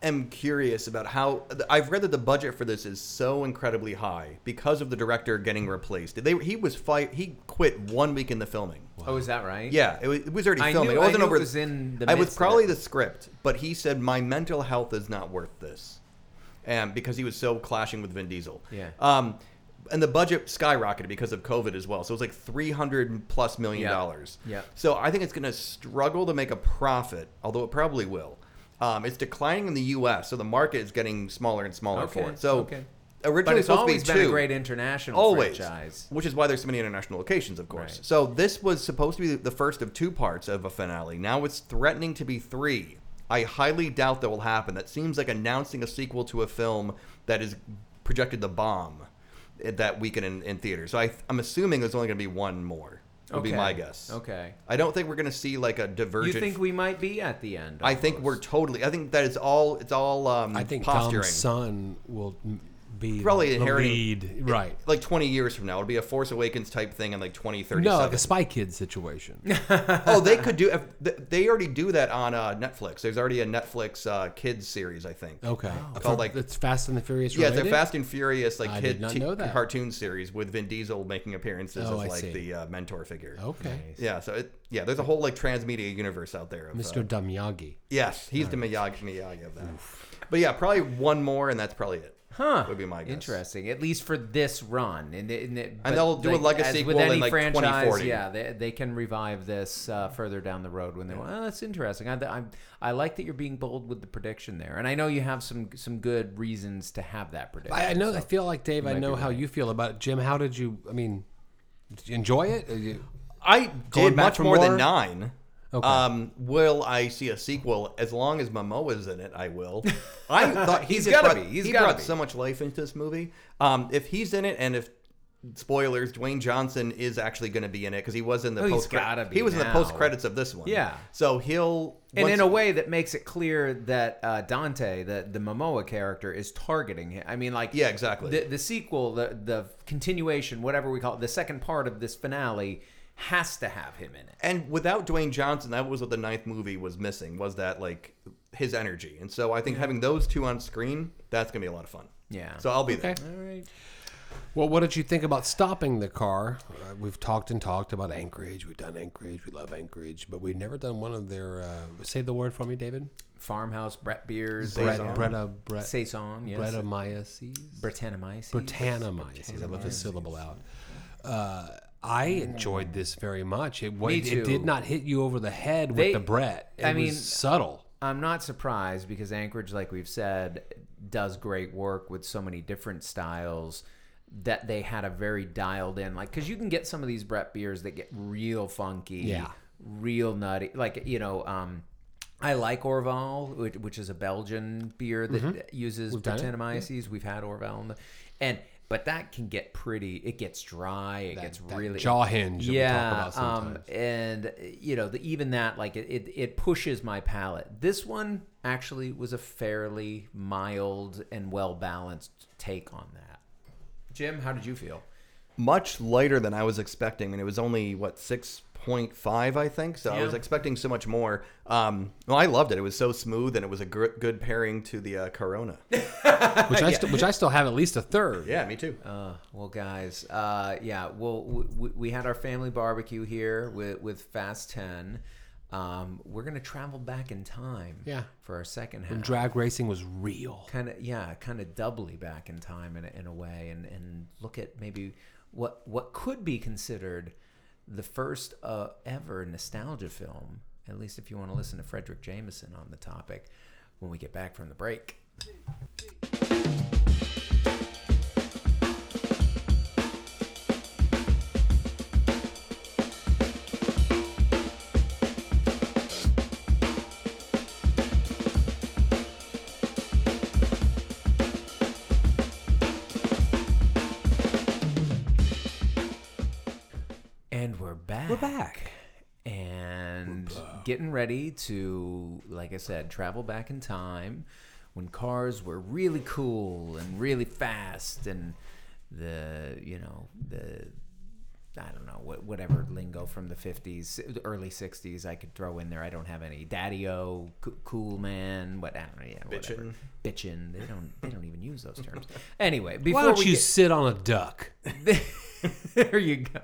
am curious about how I've read that the budget for this is so incredibly high because of the director getting replaced. They he was fired. He quit one week in the filming. oh, is that right? Yeah, it was, it was already I filming. knew- it I wasn't knew it over. was in the I was probably the script, but he said my mental health is not worth this, and because he was so clashing with Vin Diesel. Yeah. Um, and the budget skyrocketed because of COVID as well. So it was like three hundred plus million dollars. Yeah. So I think it's going to struggle to make a profit, although it probably will. Um, it's declining in the U.S., so the market is getting smaller and smaller Okay, for it. So okay. originally But it's supposed always to be been two a great international always, franchise. which is why there's so many international locations, of course. Right. So this was supposed to be the first of two parts of a finale. Now it's threatening to be three. I highly doubt that will happen. That seems like announcing a sequel to a film that is projected to bomb that weekend in, in theaters. So I, I'm assuming there's only going to be one more. Would be my guess. okay. I don't think we're going to see like a divergence. You think we might be at the end? I think we're totally. I think that is all. It's all. Um, I think posturing. Tom's son will m- be Probably the inheriting- lead. Right. Like 20 years from now, it'll be a Force Awakens type thing in like 2037. No, like a Spy Kids situation. oh, they could do. If, they already do that on uh, Netflix. There's already a Netflix uh, kids series, I think. Okay. Called, like- it's Fast and the Furious. Yeah, it's a? Fast and Furious like I kid t- cartoon series with Vin Diesel making appearances Oh, as like the uh, mentor figure. Okay. Yeah, so it, yeah, there's a whole like transmedia universe out there. Of, Mr. Uh, Damyagi. yes, he's the Miyagi, Miyagi of that. But yeah, probably one more, and that's probably it. Huh. Would be my guess. Interesting. At least for this run, and, and, it- but they'll do a legacy as with sequel in, any like, franchise. 2040. Yeah, they, they can revive this uh, further down the road when they want. Oh, that's interesting. I, I I like that you're being bold with the prediction there, and I know you have some some good reasons to have that prediction. I, I know. so- I feel like Dave. I know how right. you feel about it. Jim. How did you? I mean, did you enjoy it? You- I did much for more, than nine. Okay. Um, will I see a sequel? As long as Momoa's in it, I will. I thought he He's just gotta brought, be. He's he brought be. so much life into this movie. Um, if he's in it, and if spoilers, Dwayne Johnson is actually going to be in it because he was in the Oh, post. be He was in the now. post credits of this one. Yeah. So he'll and in a way that makes it clear that uh, Dante, the the Momoa character, is targeting him. I mean, like Yeah, exactly. The, the sequel, the the continuation, whatever we call it, the second part of this finale has to have him in it. And without Dwayne Johnson, that was what the ninth movie was missing. Was that like his energy? And so I think having those two on screen, that's gonna be a lot of fun. Yeah. So I'll be Okay. there. All right. Well, what did you think about stopping the car? Uh, we've talked and talked about Anchorage. We've done Anchorage. We love Anchorage, but we've never done one of their. Uh, say the word for me, David. Farmhouse, Brett Beers, Brett, Saison. Bretta, Brett, Saison, yes. Brettanomyces. Britannomyces. Britannomyces. I left a syllable out. Uh, I enjoyed this very much. It, wa- Me it did not hit you over the head with They- the Brett. It I mean, was subtle. I'm not surprised because Anchorage, like we've said, does great work with so many different styles that they had a very dialed in. Like, because you can get some of these Brett beers that get real funky, Yeah. real nutty. Like, you know, um, I like Orval, which, which is a Belgian beer that uses Mm-hmm. We've done it, Britannomyces. We've had Orval, in the, and but that can get pretty. It gets dry. It gets that really jaw hinge that we talk Yeah, about um, and you know, the, even that, like it, it, it pushes my palate. This one actually was a fairly mild and well balanced take on that. Jim, how did you feel? much lighter than I was expecting, and it was only what six point five, I think. So I was expecting so much more. Um, well, I loved it. It was so smooth, and it was a gr- good pairing to the uh, Corona. Which I, st- which I still have at least a third. yeah, me too. Uh, well, guys, uh, yeah, well, we, we had our family barbecue here with, with Fast 10. Um, we're going to travel back in time Yeah. for our second half. When drag racing was real. kind of yeah kind of doubly back in time in a, in a way and and look at maybe what what could be considered the first uh, ever nostalgia film at least if you want to listen to Fredric Jameson on the topic when we get back from the break We're back. and getting ready to, like I said, travel back in time when cars were really cool and really fast, and the you know the I don't know what whatever lingo from the fifties, early sixties I could throw in there. I don't have any. Daddy-o, c- cool man, what I don't know, yeah, whatever. Bitchin'. Bitchin. They don't they don't even use those terms. Anyway, Why before don't we you get- sit on a duck? there you go.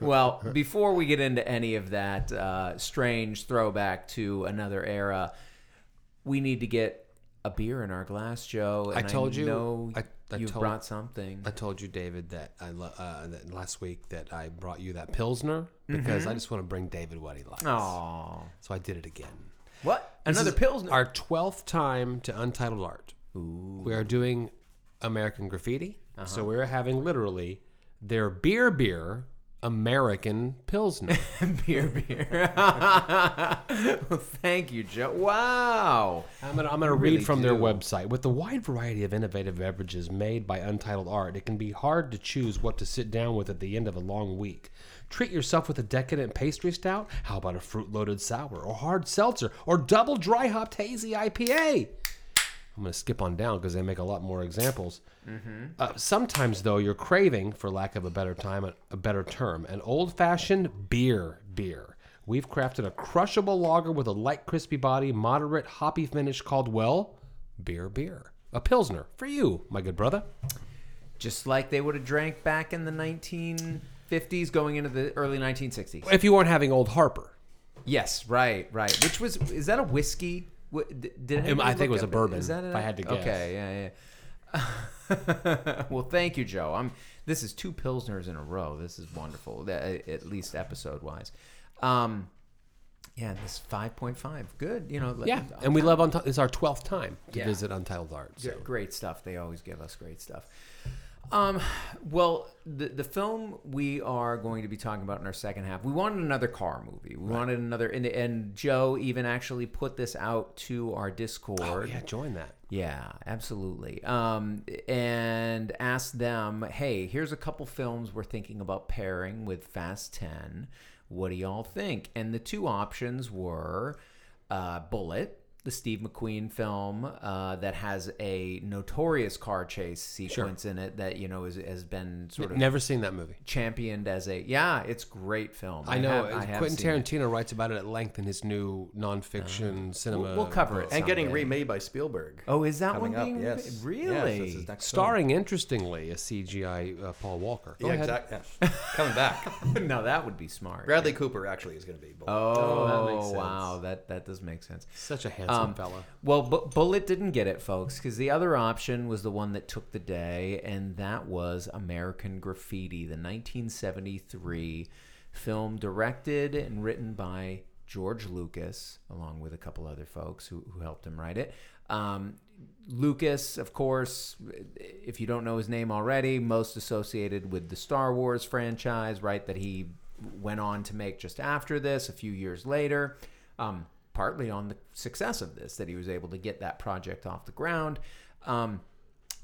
well, before we get into any of that uh, strange throwback to another era, we need to get a beer in our glass, Joe. I told you- know I- I you've told- brought something. I told you, David, that I lo- uh, that last week that I brought you that pilsner because I just want to bring David what he likes. Oh, So I did it again. what? This Another pilsner? Our twelfth time to Untitled Art. We are doing American Graffiti, Uh-huh. so we're having literally their beer beer American Pilsner. beer, beer. well, thank you, Joe. Wow. I'm gonna, I'm gonna read really from their website. With the wide variety of innovative beverages made by Untitled Art, it can be hard to choose what to sit down with at the end of a long week. Treat yourself with a decadent pastry stout. How about a fruit-loaded sour, or hard seltzer, or double dry hopped hazy IPA? I'm going to skip on down because they make a lot more examples. Uh, sometimes, though, you're craving, for lack of a better time, a, a better term, an old-fashioned beer beer. We've crafted a crushable lager with a light, crispy body, moderate hoppy finish called well, beer beer, a pilsner for you, my good brother. Just like they would have drank back in the 1950s, going into the early 1960s. If you weren't having Old Harper, Yes, right, right. Which was is that a whiskey? What, did I think it was a bourbon, Is that if I had to guess. Okay, yeah, yeah. well, thank you, Joe. I'm. This is two pilsners in a row. This is wonderful. At least episode wise. Um, yeah, this five point five. Good. You know. yeah, and we love Unti- it's our twelfth time to Yeah. visit Untitled Art. So. Great stuff. They always give us great stuff. Um, well, the the film we are going to be talking about in our second half, we wanted another car movie. We wanted another, and, and Joe even actually put this out to our Discord. Oh yeah, join that. Yeah, absolutely. Um, and asked them, hey, here's a couple films we're thinking about pairing with Fast 10. What do y'all think? And the two options were uh, Bullitt, the Steve McQueen film uh, that has a notorious car chase sequence in it that, you know, is, has been sort of Never seen that movie. championed as a, yeah, it's great film. I know have- I have Quentin seen it. Tarantino writes about it at length in his new nonfiction cinema. We'll, we'll cover it. and getting remade by Spielberg. Oh, is that coming one up, yes. Really? Yes, that's his next film. Starring, interestingly, a CGI uh, Paul Walker. Go Yeah, exactly. Yes. Coming back. now that would be smart. Bradley Cooper actually is going to be. Bullitt. Oh, that makes sense. wow, that that does make sense. Such a handsome Um, fella. Well, Bu- Bullitt didn't get it, folks, because the other option was the one that took the day, and that was American Graffiti, the 1973 film directed and written by George Lucas, along with a couple other folks who, who helped him write it. Um, Lucas, of course, if you don't know his name already, most associated with the Star Wars franchise, right? That he went on to make just after this, a few years later. Um, partly on the success of this, that he was able to get that project off the ground. Um,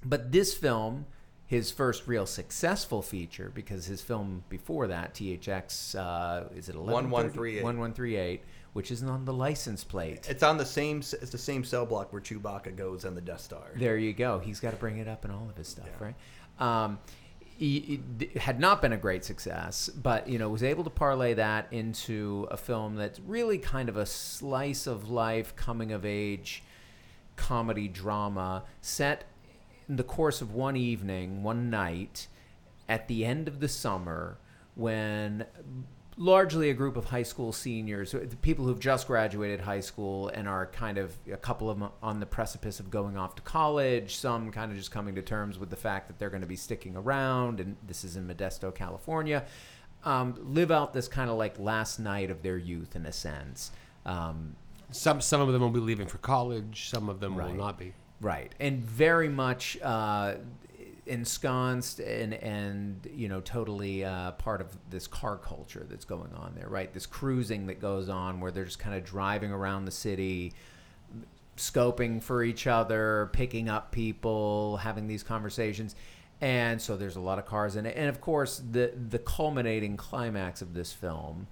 but this film, his first real successful feature, because his film before that, THX, uh, is it 1138. 1138, which is on the license plate. It's on the same. It's the same cell block where Chewbacca goes on the Death Star. There you go. He's got to bring it up in all of his stuff, right? Um, he, it had not been a great success, but you know was able to parlay that into a film that's really kind of a slice of life, coming of age, comedy drama set in the course of one evening, one night, at the end of the summer, when largely a group of high school seniors, people who've just graduated high school and are kind of a couple of them on the precipice of going off to college, some kind of just coming to terms with the fact that they're going to be sticking around, and this is in Modesto, California, um, live out this kind of like last night of their youth in a sense. Um, Some some of them will be leaving for college. Some of them Right. will not be. Right, and very much uh, ensconced and and you know totally uh, part of this car culture that's going on there. Right, this cruising that goes on where they're just kind of driving around the city, scoping for each other, picking up people, having these conversations. and so there's a lot of cars in it. And of course, the the culminating climax of this film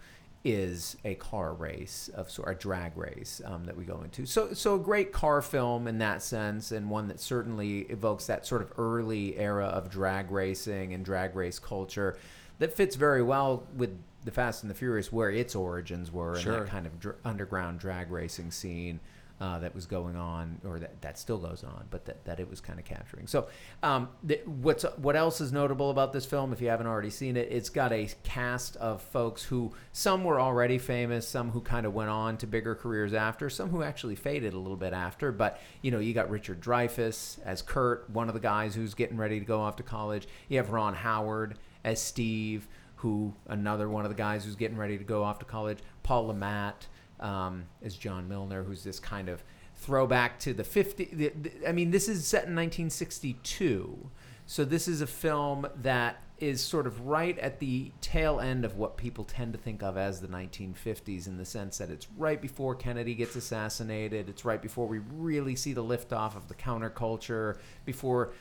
is a car race of sort a drag race um, that we go into. So so a great car film in that sense, and one that certainly evokes that sort of early era of drag racing and drag race culture that fits very well with the Fast and the Furious, where its origins were, Sure. and that kind of dr- underground drag racing scene uh, that was going on, or that, that still goes on, but that, that it was kind of capturing. So, um, what's what else is notable about this film? If you haven't already seen it, it's got a cast of folks who some were already famous, some who kind of went on to bigger careers after, some who actually faded a little bit after. But you know, you got Richard Dreyfuss as Kurt, one of the guys who's getting ready to go off to college. You have Ron Howard as Steve who another one of the guys who's getting ready to go off to college. Paul Le Mat um, is John Milner, who's this kind of throwback to the 50. The, the, I mean, this is set in 1962, so this is a film that is sort of right at the tail end of what people tend to think of as the 1950s in the sense that it's right before Kennedy gets assassinated. It's right before we really see the liftoff of the counterculture, before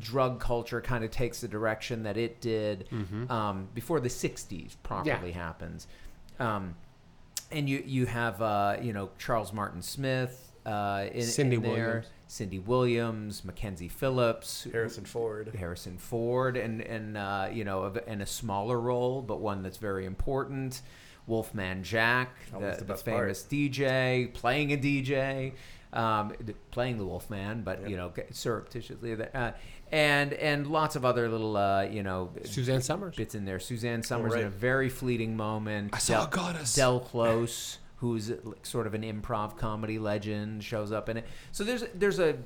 drug culture kind of takes the direction that it did um, before the 60s properly happens. Um, and you you have uh, you know Charles Martin Smith uh, in, Cindy in there, Williams. Cindy Williams, Mackenzie Phillips, Harrison Ford. Harrison Ford, and and uh, you know, in a smaller role, but one that's very important. Wolfman Jack, the, the the best famous DJ, playing a DJ, um, playing the Wolfman, but you know, surreptitiously. Uh, and and lots of other little uh, you know Suzanne Somers. bits in there. Suzanne Somers in right. a very fleeting moment. I saw a goddess. Del Close, who's sort of an improv comedy legend, shows up in it. So there's there's a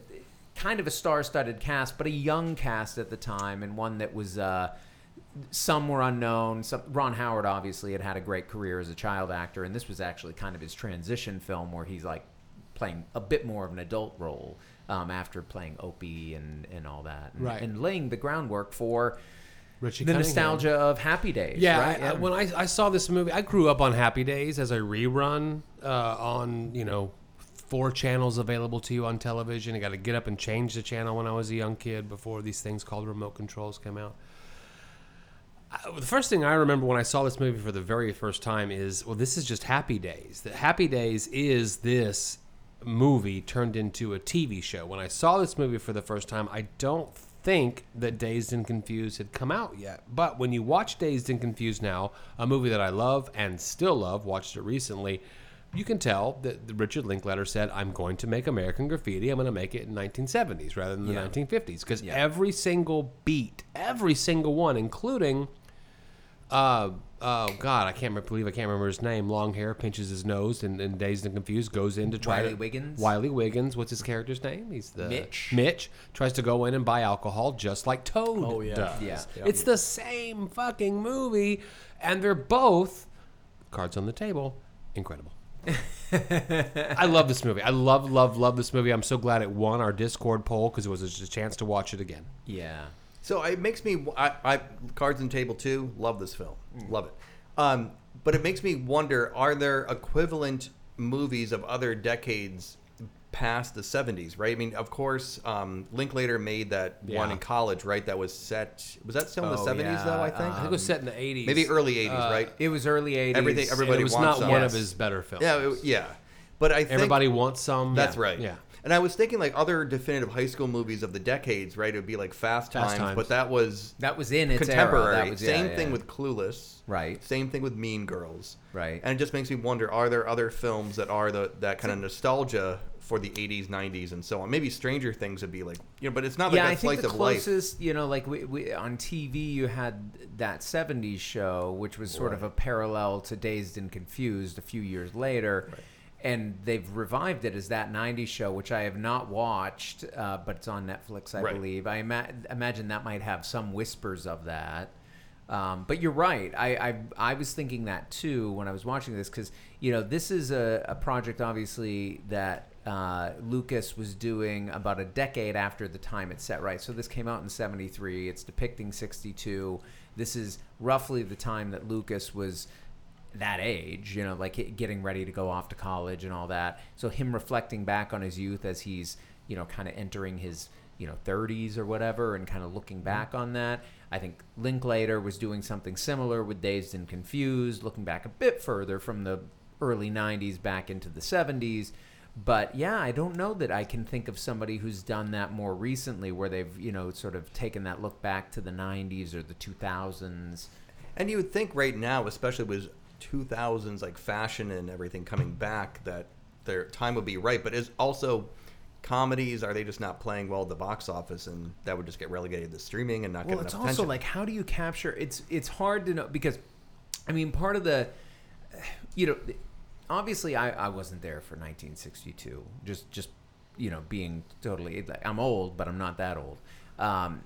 kind of a star-studded cast, but a young cast at the time, and one that was. Uh, some were unknown. Some, Ron Howard obviously had had a great career as a child actor, and this was actually kind of his transition film where he's like playing a bit more of an adult role um, after playing Opie and, and all that, and, Right. and laying the groundwork for Richie the Cunningham. nostalgia of Happy Days. Yeah, right? I, I, when I, I saw this movie, I grew up on Happy Days as a rerun uh, on you know four channels available to you on television. I got to get up and change the channel when I was a young kid before these things called remote controls came out. I- The first thing I remember when I saw this movie for the very first time is, well, this is just Happy Days. That Happy Days is this movie turned into a TV show. When I saw this movie for the first time, I don't think that Dazed and Confused had come out yet. But when you watch Dazed and Confused now, a movie that I love and still love, watched it recently, you can tell that Richard Linklater said, I'm going to make American Graffiti. I'm going to make it in 1970s rather than the Yeah. 1950s. Because Yeah. every single beat, every single one, including uh, oh God, I can't remember, believe I can't remember his name. Long hair, pinches his nose, and, and dazed and confused, goes in to try Wiley to Wiggins? Wiley Wiggins. What's his character's name? He's the Mitch. Mitch tries to go in and buy alcohol, just like Toad Oh, yeah. does. Yeah. It's the same fucking movie, and they're both cards on the table. Incredible. I love this movie. I love, love, love this movie. I'm so glad it won our Discord poll because it was just a chance to watch it again. Yeah. So it makes me. I, I Cards and Table Two. Love this film. Love it. Um, but it makes me wonder: Are there equivalent movies of other decades past the '70s? Right. I mean, of course, um, Linklater made that one in college. Right. That was set. Was that still in the Oh, '70s yeah, though? I think. I think it was set in the 80s. Maybe early '80s. Uh, right. It was early 80s. Everything- everybody it was wants not some. one Yes. of his better films. Yeah. It, yeah. But I think Everybody wants some. That's Yeah. right. Yeah. And I was thinking like other definitive high school movies of the decades, right? It would be like Fast, Fast Times, Times. but that was That was in its contemporary. Era. That was, yeah, Same yeah. thing with Clueless. Right. Same thing with Mean Girls. Right. And it just makes me wonder: Are there other films that are the that kind of nostalgia for the '80s, '90s, and so on? Maybe Stranger Things would be like, you know, but it's not like yeah, that I think the of life. closest, you know, like we, we, on TV, you had that '70s show, which was sort of a parallel to Dazed and Confused a few years later, and they've revived it as that '90s show, which I have not watched, uh, but it's on Netflix, I Right. believe. I ima- imagine that might have some whispers of that. Um, but you're right. I, I I was thinking that too when I was watching this because you know this is a, a project obviously that uh, Lucas was doing about a decade after the time it's set. Right. So this came out in '73. It's depicting '62. This is roughly the time that Lucas was that age, you know, like getting ready to go off to college and all that. So him reflecting back on his youth as he's, you know, kind of entering his you know 30s or whatever and kind of looking mm-hmm. back on that i think linklater was doing something similar with dazed and confused looking back a bit further from the early 90s back into the 70s but yeah i don't know that i can think of somebody who's done that more recently where they've you know sort of taken that look back to the 90s or the 2000s And you would think right now, especially with 2000s like fashion and everything coming back, that their time would be right. But is also comedies are they just not playing well at the box office, and that would just get relegated to streaming and not well get it's enough also attention. like how do you capture it's it's hard to know because i mean part of the you know obviously i i wasn't there for 1962 just just you know being totally i'm old but i'm not that old um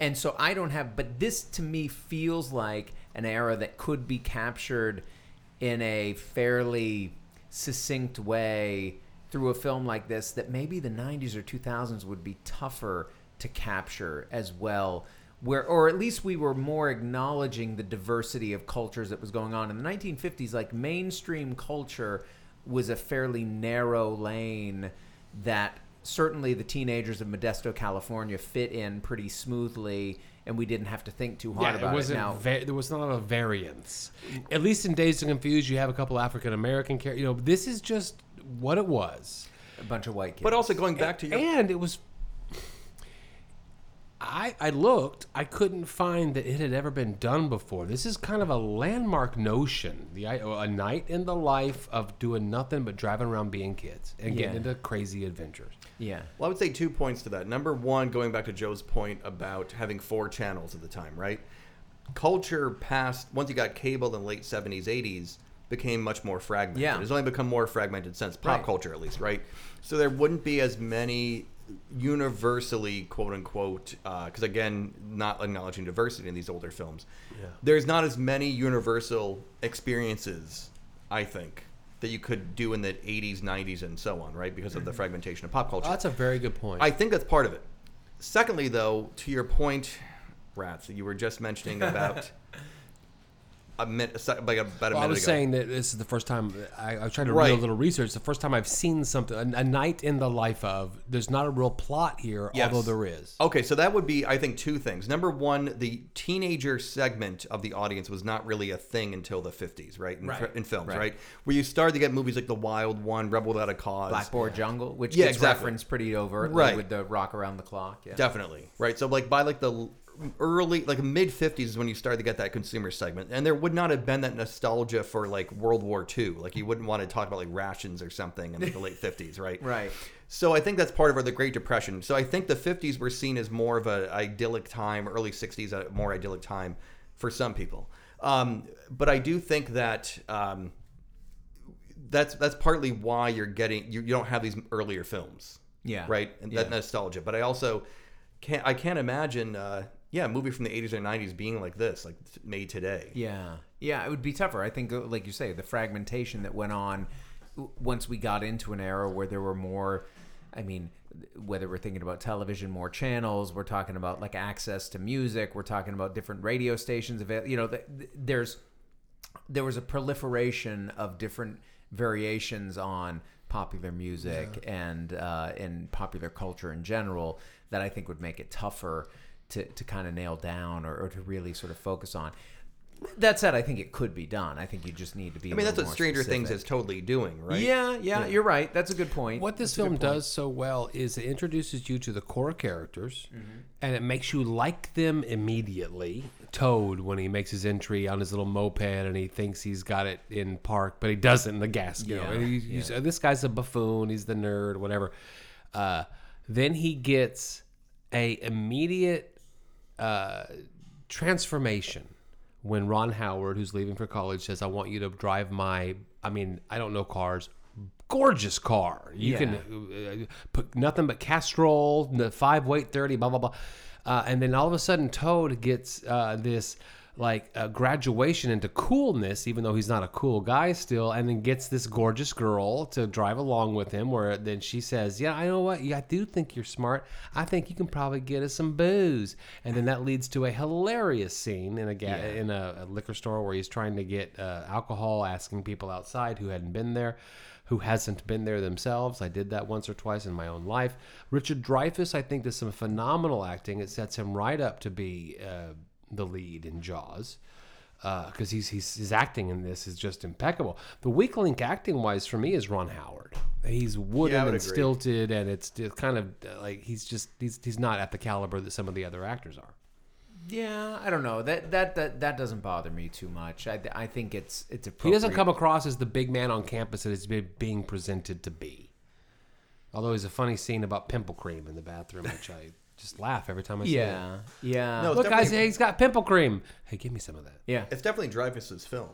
and so i don't have but this to me feels like an era that could be captured in a fairly succinct way through a film like this that maybe the 90s or 2000s would be tougher to capture as well where or at least we were more acknowledging the diversity of cultures that was going on. In the 1950s like mainstream culture was a fairly narrow lane that certainly the teenagers of Modesto, California fit in pretty smoothly and we didn't have to think too hard Yeah, about it wasn't. now. va- there was not a variance. At least in Dazed and Confused, you have a couple African American characters. You know, this is just what it was. a bunch of white kids. but also going back to your and it was I, I looked i couldn't find that it had ever been done before this is kind of a landmark notion the i- a night in the life of doing nothing but driving around being kids and getting into crazy adventures yeah. Well, I would say two points to that. Number one, going back to Joe's point about having four channels at the time, right? Culture past once you got cable in the late seventies, eighties, became much more fragmented. Yeah. It's only become more fragmented since pop Right. culture, at least, right? So there wouldn't be as many universally quote unquote uh, because again not acknowledging diversity in these older films Yeah. there's not as many universal experiences i think that you could do in the 80s 90s and so on right? Because of the mm-hmm. fragmentation of pop culture. Oh, that's a very good point. I think that's part of it. Secondly, though, to your point, Rats, that you were just mentioning about a minute, like about a Well, I was ago. saying that this is the first time I, I was trying to Right. do a little research. The first time I've seen something, a, a night in the life of. There's not a real plot here, Yes. although there is. Okay, so that would be, I think, two things. Number one, the teenager segment of the audience was not really a thing until the 50s, right? In, Right. in films, Right. right. Where you started to get movies like The Wild One, Rebel Without a Cause. Blackboard Jungle, which Yeah, gets exactly. referenced pretty overtly Right. with the rock around the clock. Yeah. Definitely. Right. So like by like the l- early like mid 50s is when you started to get that consumer segment and there would not have been that nostalgia for like World War II. Like you wouldn't want to talk about like rations or something in like, the late 50s, right? Right. So I think that's part of the Great Depression. So I think the 50s were seen as more of an idyllic time, early 60s a more idyllic time for some people. Um, but I do think that um, that's that's partly why you're getting you, you don't have these earlier films Yeah. right and that Yeah. nostalgia but i also can't i can't imagine uh yeah a movie from the 80s or 90s being like this like made today Yeah, yeah, it would be tougher. I think, uh, like you say, the fragmentation that went on once we got into an era where there were more. I mean, whether we're thinking about television, more channels, we're talking about like access to music, we're talking about different radio stations. Avail- you know, th- th- there's there was a proliferation of different variations on popular music and uh, and popular culture in general that I think would make it tougher to, to kind of nail down or, or to really sort of focus on. That said, I think it could be done. I think you just need to be. i mean that's what stranger things is totally doing right Yeah, yeah, you're right. That's a good point. What this That's film does so well is it introduces you to the core characters, Mm-hmm. and it makes you like them immediately. Toad, when he makes his entry on his little moped, and he thinks he's got it in park, but he doesn't in the gas. You know, Yeah, and he- he's- this guy's a buffoon. He's the nerd, whatever. Uh, then he gets a immediate uh, transformation when Ron Howard, who's leaving for college, says, "I want you to drive my. I mean, I don't know cars." Gorgeous car. You Yeah. can uh, put nothing but Castrol, the five weight thirty, blah blah blah, uh, and then all of a sudden Toad gets uh, this like uh, graduation into coolness, even though he's not a cool guy still, and then gets this gorgeous girl to drive along with him. Where then she says, "Yeah, I know what. Yeah, I do think you're smart. I think you can probably get us some booze." And then that leads to a hilarious scene in a ga- in a, a liquor store where he's trying to get uh, alcohol, asking people outside who hadn't been there who hasn't been there themselves. I did that once or twice in my own life. Richard Dreyfuss, I think, does some phenomenal acting. It sets him right up to be uh, the lead in Jaws because he's, he's his acting in this is just impeccable. The weak link acting wise for me is Ron Howard. He's wooden Yeah, and agree. stilted, and it's just kind of uh, like he's just he's he's not at the caliber that some of the other actors are. Yeah, I don't know. That that that, that doesn't bother me too much. I, I think it's it's appropriate. He doesn't come across as the big man on campus that he's being presented to be. Although there's a funny scene about pimple cream in the bathroom, which I just laugh every time I see it. Yeah, yeah, No, it's Look, guys, definitely- he's got pimple cream. Hey, give me some of that. yeah. It's definitely Dreyfuss's film.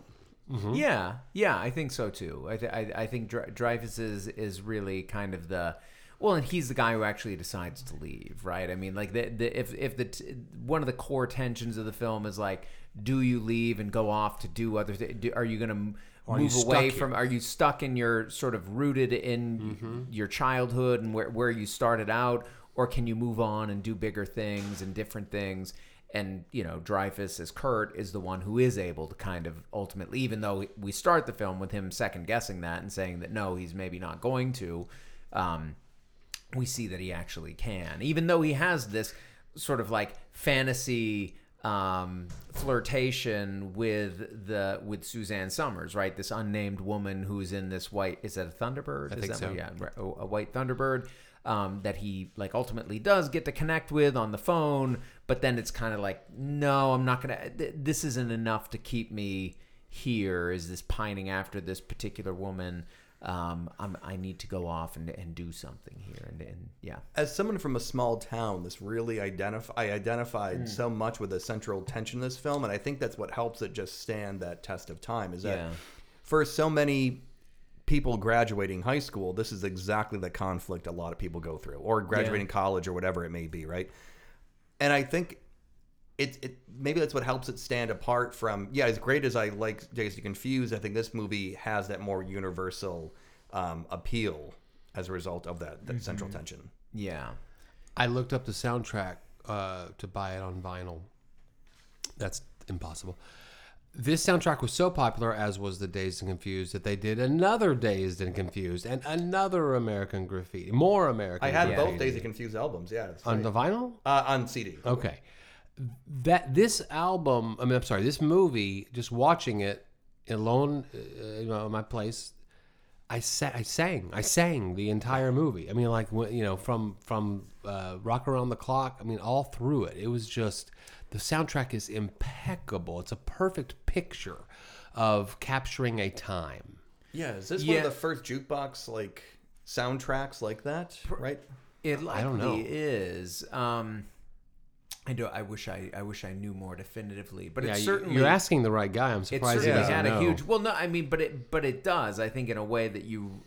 Yeah, yeah, I think so too. I, th- I, I think Dre- Dreyfuss is is really kind of the well, and he's the guy who actually decides to leave, right? I mean, like the, the if if the t- one of the core tensions of the film is like, do you leave and go off to do other things? Do, are you going to Or are you move stuck away here? from? Are you stuck in your sort of rooted in Mm-hmm. your childhood and where where you started out, or can you move on and do bigger things and different things? and you know Dreyfuss as Kurt is the one who is able to kind of ultimately, even though we start the film with him second guessing that and saying that no, he's maybe not going to. Um, we see that he actually can, even though he has this sort of like fantasy um, flirtation with the with Suzanne Somers, right? This unnamed woman who's in this white. Is that a Thunderbird? I is think that so. what- yeah, a white Thunderbird. Um, that he like ultimately does get to connect with on the phone, but then it's kind of like, no, I'm not gonna. Th- this isn't enough to keep me here. Is this pining after this particular woman? Um, I'm, I need to go off and, and do something here, and, and yeah, As someone from a small town, this really identify I identified so much with the central tension in this film, and I think that's what helps it just stand that test of time. Is that Yeah. for so many people graduating high school, this is exactly the conflict a lot of people go through, or graduating college, or whatever it may be, right? And I think it, it maybe that's what helps it stand apart from yeah as great as i like days to confuse i think this movie has that more universal um, appeal as a result of that, that central tension yeah. I looked up the soundtrack uh, to buy it on vinyl. That's impossible. This soundtrack was so popular, as was the Dazed and Confused, that they did another Dazed and Confused and another American Graffiti, more American. i had Yeah. both Dazed and confused albums yeah on the vinyl. uh, on cd Okay, that this album. I mean, I'm sorry, this movie. Just watching it alone, uh, you know, in my place. I sa- I sang, I sang the entire movie. I mean, like you know, from from uh, Rock Around the Clock. I mean, all through it. It was just the soundtrack is impeccable. It's a perfect picture of capturing a time. yeah is this one of the first jukebox like soundtracks like that right It likely don't know. is. Um, I do. I wish I. I wish I knew more definitively, but Yeah, it's certainly. you're asking the right guy. I'm it surprised he certainly had know. a huge. Well, no, I mean, but it. But it does. I think in a way that you.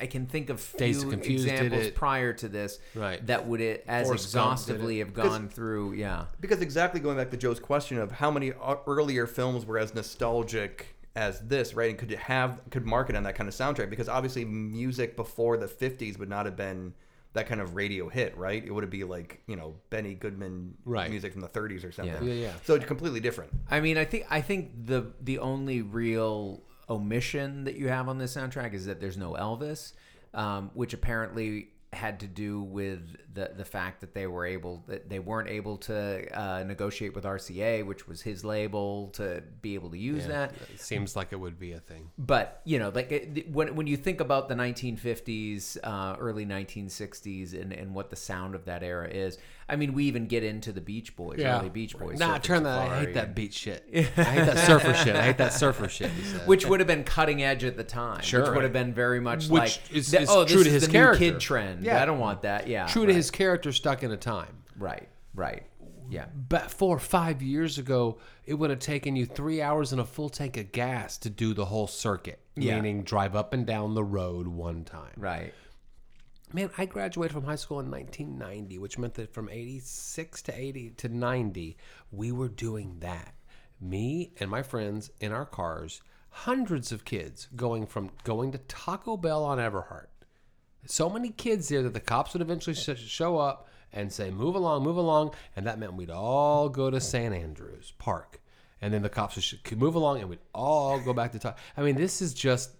I can think of Dazed few and Confused did examples it. prior to this Right. that would it as Forrest Gump did exhaustively it. have gone through. Yeah. because exactly going back to joe's question of how many o- earlier films were as nostalgic as this right and could it have could market on that kind of soundtrack because obviously music before the 50s would not have been that kind of radio hit right it would have be like you know benny goodman Right. music from the 30s or something Yeah, yeah. so it's completely different I mean, I think I think the the only real omission that you have on this soundtrack is that there's no Elvis, um, which apparently had to do with the the fact that they were able that they weren't able to uh, negotiate with RCA, which was his label, to be able to use that. It seems like it would be a thing. But you know, like it- when when you think about the 1950s, uh, early 1960s, and and what the sound of that era is, I mean, we even get into the Beach Boys, early Beach Boys. Nah, turn that. I hate that beach shit. I hate that surfer shit. I hate that surfer shit. He said. which would have been cutting edge at the time. Sure. which would have been very much Which like is- the- is oh, true this to is his the character. new kid trend. Yeah. I don't want that. Yeah, true right, to his character, stuck in a time. right, right. Yeah, But four or five years ago, it would have taken you three hours and a full tank of gas to do the whole circuit, Yeah. meaning drive up and down the road one time. right. Man, I graduated from high school in 1990, which meant that from 86 to 80 to 90, we were doing that. Me and my friends in our cars, hundreds of kids going from going to Taco Bell on Everhart. So many kids there that the cops would eventually sh- show up and say, "Move along, move along," and that meant we'd all go to St. Andrews Park, and then the cops would move along, and we'd all go back to talk. I mean, this is just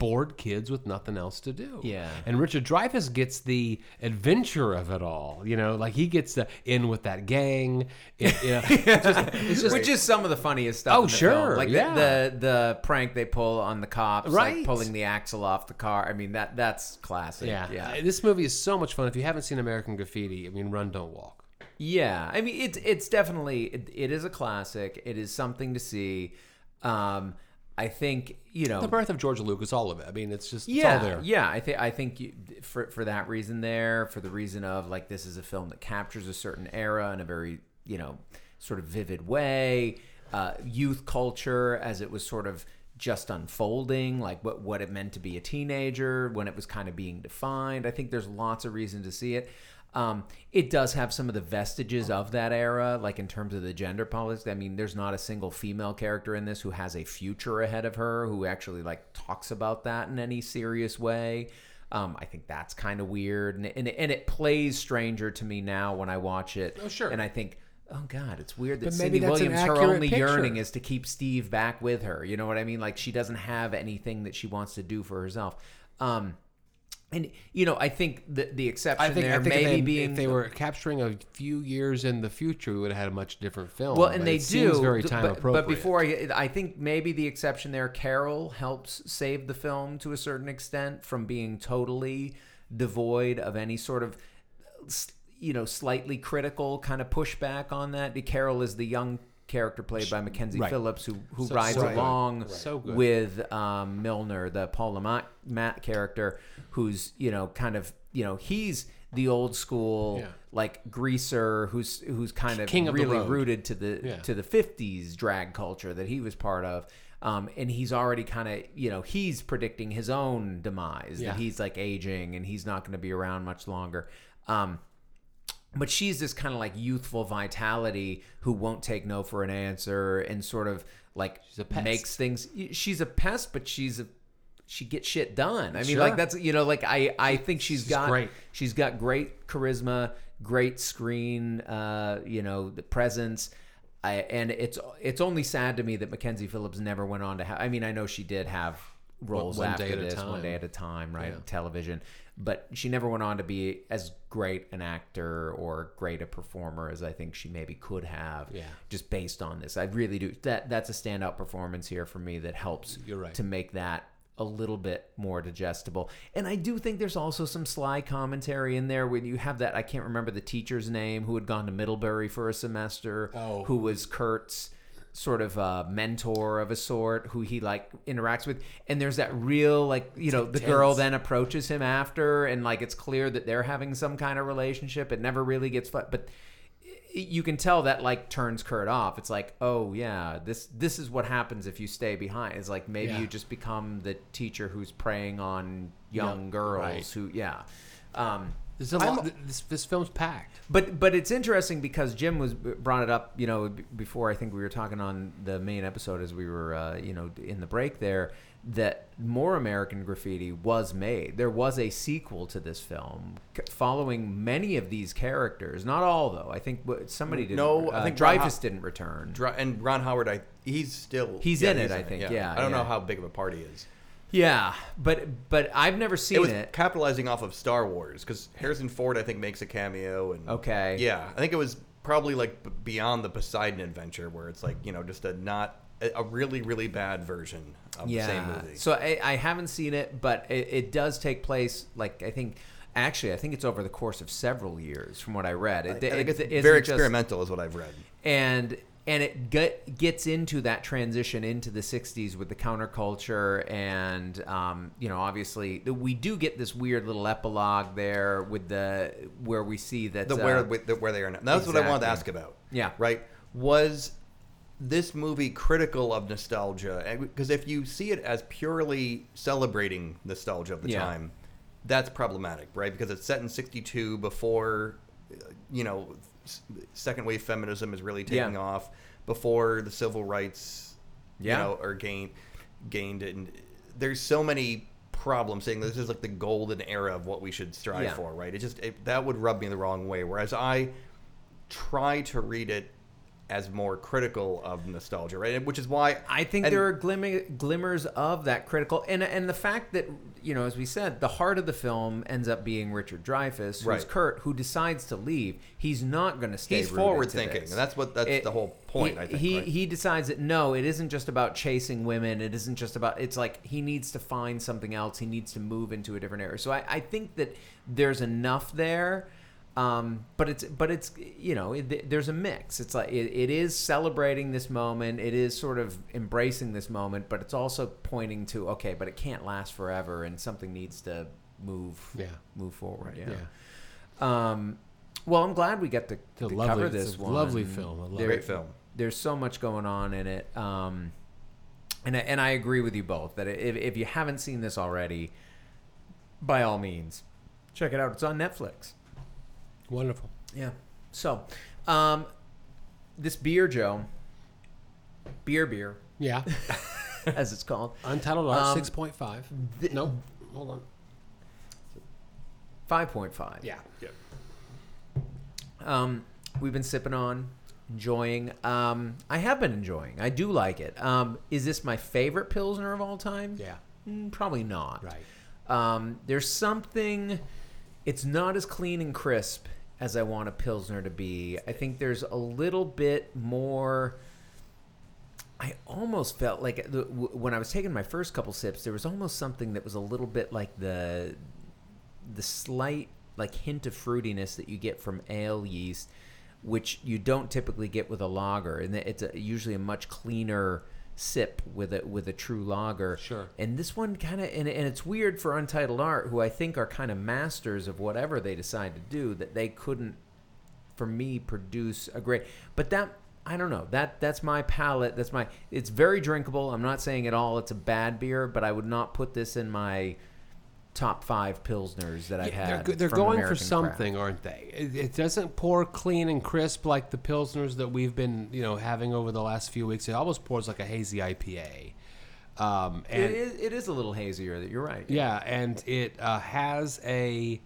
bored kids with nothing else to do. Yeah. And Richard Dreyfuss gets the adventure of it all. You know, like he gets the in with that gang. It, you know, it's just, it's just Which is some of the funniest stuff. Oh, in the sure, film. like the- the, the prank they pull on the cops, Right. like pulling the axle off the car. I mean that that's classic. yeah. yeah, This movie is so much fun. If you haven't seen American Graffiti, I mean, run, don't walk. Yeah, I mean it's it's definitely it, it is a classic. It is something to see. Um, I think you know The birth of George Lucas, all of it. I mean, it's just yeah, it's all there. yeah. I think I think you, for for that reason there, for the reason of like this is a film that captures a certain era in a very you know sort of vivid way, uh, youth culture as it was sort of just unfolding, like what what it meant to be a teenager when it was kind of being defined. I think there's lots of reason to see it. Um, it does have some of the vestiges of that era, like in terms of the gender politics. I mean, there's not a single female character in this who has a future ahead of her who actually like talks about that in any serious way. Um, I think that's kind of weird, and, and and it plays stranger to me now when I watch it. Oh, sure. And I think, oh god, it's weird that But Cindy Williams her only picture. yearning is to keep Steve back with her. You know what I mean? Like she doesn't have anything that she wants to do for herself. Um, and you know, I think the the exception I think, there I think maybe if, they, being if they were capturing a few years in the future, we would have had a much different film. well, and they do. very time but, appropriate. but before I, I think maybe the exception there, Carol helps save the film to a certain extent from being totally devoid of any sort of, you know, slightly critical kind of pushback on that. Carol is the young character played by Mackenzie Right. Phillips who who So- rides so good. along So good. with um, Milner, the Paul Le Mat character, who's you know kind of you know he's the old school Yeah. like greaser who's who's kind of King of really road. rooted to the Yeah. to the 50s drag culture that he was part of um, and he's already kind of you know he's predicting his own demise Yeah. that he's like aging and he's not going to be around much longer um, but she's this kind of like youthful vitality who won't take no for an answer and sort of like makes things she's a pest but she's a she gets shit done. I mean, Sure. like that's you know, like I I think she's she's got great. she's got great charisma, great screen, uh, you know, the presence. I, and it's it's only sad to me that Mackenzie Phillips never went on to have. I mean, I know she did have roles One after Day at a this, one day at a time, right? Yeah. Television, but she never went on to be as great an actor or great a performer as I think she maybe could have. Yeah. just based on this, I really do. That that's a standout performance here for me that helps You're right. to make that a little bit more digestible. And I do think there's also some sly commentary in there when you have that I can't remember the teacher's name who had gone to Middlebury for a semester, Oh. who was Kurt's sort of uh, mentor of a sort who he like interacts with and there's that real like you know the girl then approaches him after and like it's clear that they're having some kind of relationship it never really gets but you can tell that like turns Kurt off. It's like, oh yeah, this this is what happens if you stay behind. It's like maybe Yeah. you just become the teacher who's preying on young Yeah, girls right. who yeah. Um, There's a lot, this, this film's packed. but but it's interesting because Jim was brought it up, you know, before I think we were talking on the main episode as we were, uh, you know, in the break there, that more American Graffiti was made. There was a sequel to this film following many of these characters. Not all though. I think somebody did. No, I uh, think Dreyfuss Ron- didn't return. Dr- and Ron Howard, I he's still He's in it, I think, yeah, I don't yeah. know how big of a part he is. Yeah, but but I've never seen It was it. capitalizing off of Star Wars because Harrison Ford, I think, makes a cameo. And Okay. yeah, I think it was probably like b- beyond the Poseidon Adventure, where it's like you know just a not a a really really bad version of the same movie. So I, I haven't seen it, but it, it does take place. Like I think, actually, I think it's over the course of several years, from what I read. It, I think it it's very just- experimental, is what I've read. and and it get, gets into that transition into the 60s with the counterculture and um, you know obviously we do get this weird little epilogue there with the where we see that The uh, where with the, where they are now. That's what I wanted to ask about. Yeah. Right. Was this movie critical of nostalgia? Because if you see it as purely celebrating nostalgia of the Yeah. time, that's problematic, right? Because it's set in '62 before, uh, you know, second wave feminism is really taking Yeah. off, before the civil rights, Yeah. you know, are gained gained, and there's so many problems saying this is like the golden era of what we should strive Yeah. for, right? It just it, that would rub me the wrong way. Whereas I try to read it as more critical of nostalgia, right? Which is why I think and- there are glimmer, glimmers of that critical, and and the fact that you know, as we said, the heart of the film ends up being Richard Dreyfuss, who's Right. Kurt, who decides to leave. He's not going to stay. He's forward thinking, this. and that's what- that's the whole point, He, I think, he right? he decides that no, it isn't just about chasing women. It isn't just about. It's like he needs to find something else. He needs to move into a different area. So I, I think that there's enough there. Um, but it's but it's you know it, there's a mix. It's like it, it is celebrating this moment. It is sort of embracing this moment, but it's also pointing to okay, but it can't last forever, and something needs to move Yeah. move forward. Yeah. Yeah. Um, well, I'm glad we get to, to lovely- cover this a one. lovely film. I love There- Great film. There's so much going on in it. Um, and I- and I agree with you both that if if you haven't seen this already, by all means, check it out. It's on Netflix. Wonderful. Yeah. So, um, this beer, Joe, beer, beer, Yeah. as it's called, Untitled Art, Um, 6.5. th- nope. Hold on. five point five. Yeah. Um, we've been sipping on, enjoying. Um, I have been enjoying. I do like it. Um, is this my favorite pilsner of all time? Yeah. Mm, probably not. Right. Um, there's something. It's not as clean and crisp as I want a pilsner to be. I think there's a little bit more. I almost felt like when I was taking my first couple sips, there was almost something that was a little bit like the the slight like hint of fruitiness that you get from ale yeast, which you don't typically get with a lager, and it's a, usually a much cleaner sip with a with a true lager. Sure. And this one kind of and, and it's weird for Untitled Art, who I think are kind of masters of whatever they decide to do, that they couldn't, for me, produce a great. But that I don't know. That that's my palate. That's my. It's very drinkable. I'm not saying at all it's a bad beer, but I would not put this in my top five pilsners that I've Yeah, had. they're they're going American for craft. something, aren't they? It, it doesn't pour clean and crisp like the pilsners that we've been, you know, having over the last few weeks. It almost pours like a hazy IPA. Um, and It is, it is a little hazier. That you're right. yeah, and it uh, has a.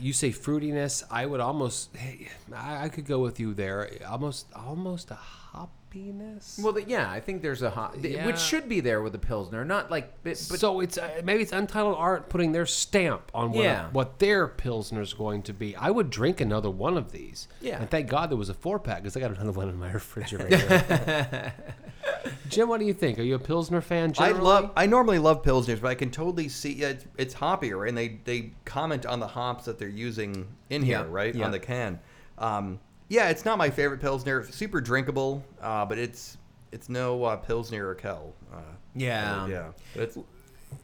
You say fruitiness. I would almost. hey, I, I could go with you there. Almost, almost a hoppiness. Well, the, yeah, I think there's a hot, Yeah. which should be there with the pilsner, not like, but, but so it's uh, maybe it's Untitled Art putting their stamp on what, Yeah. what their pilsner's going to be. I would drink another one of these. Yeah. And thank God there was a four pack because I got another one in my refrigerator. Jim, what do you think? Are you a pilsner fan? I love. I normally love pilsners, but I can totally see it's, it's hoppier, and they they comment on the hops that they're using in here, Yeah, right yeah. on the can. Um, yeah, it's not my favorite pilsner. Super drinkable, uh, but it's it's no uh, Pilsner Urquell. Uh, Yeah. yeah. But it's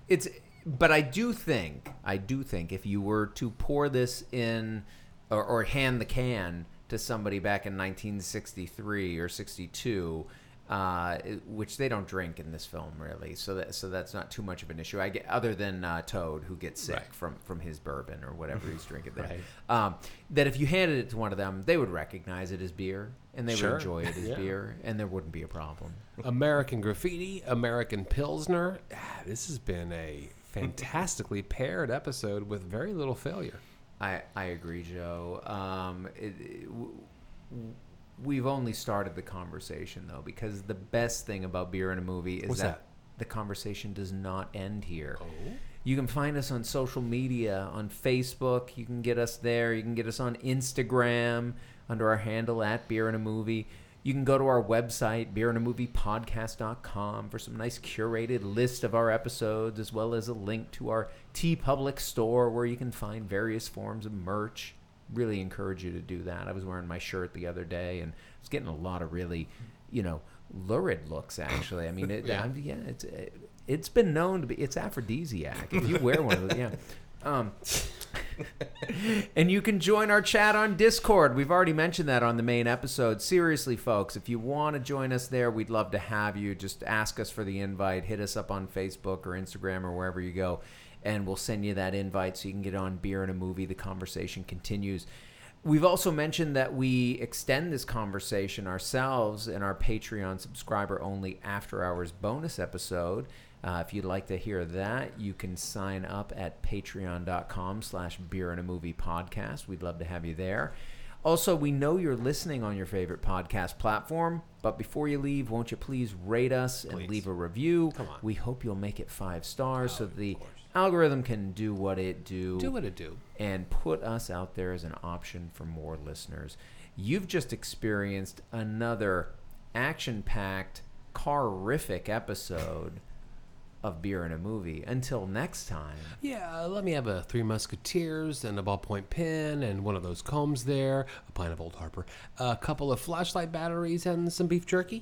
it's but I do think I do think if you were to pour this in or, or hand the can to somebody back in 1963 or 62 uh, which they don't drink in this film really so that so that's not too much of an issue I get other than uh, Toad who gets sick Right. from from his bourbon or whatever he's drinking there Right. um, that if you handed it to one of them they would recognize it as beer and they Sure. would enjoy it as Yeah. beer and there wouldn't be a problem American Graffiti, American Pilsner. Ah, This has been a fantastically paired episode with very little failure. I, I agree, Joe. Um, it, it- w- we've only started the conversation though, because the best thing about beer in a movie is What's that, that? the conversation does not end here. Oh. You can find us on social media, on Facebook. You can get us there. You can get us on Instagram under our handle at Beer in a Movie. You can go to our website, beerandamoviepodcast.com, for some nice curated list of our episodes, as well as a link to our TeePublic store where you can find various forms of merch. Really encourage you to do that. I was wearing my shirt the other day and I was getting a lot of really, you know, lurid looks. Actually, I mean, it, Yeah. yeah, it's it, it's been known to be it's aphrodisiac if you wear one of those. Yeah. Um, and you can join our chat on Discord. We've already mentioned that on the main episode. Seriously, folks, if you want to join us there, we'd love to have you. Just ask us for the invite. Hit us up on Facebook or Instagram or wherever you go, and we'll send you that invite so you can get on Beer and a Movie. The conversation continues. We've also mentioned that we extend this conversation ourselves in our Patreon subscriber only after hours bonus episode. Uh, if you'd like to hear that, you can sign up at patreon.com slash beer and a movie podcast. We'd love to have you there. Also, we know you're listening on your favorite podcast platform, but before you leave, won't you please rate us and leave a review? Come on. We hope you'll make it five stars so the. Algorithm can do what it do Do what it do. and put us out there as an option for more listeners. You've just experienced another action-packed, car-rific episode of Beer and a Movie. Until next time. Yeah, let me have a Three Musketeers and a ballpoint pen and one of those combs there, a pint of Old Harper, a couple of flashlight batteries, and some beef jerky.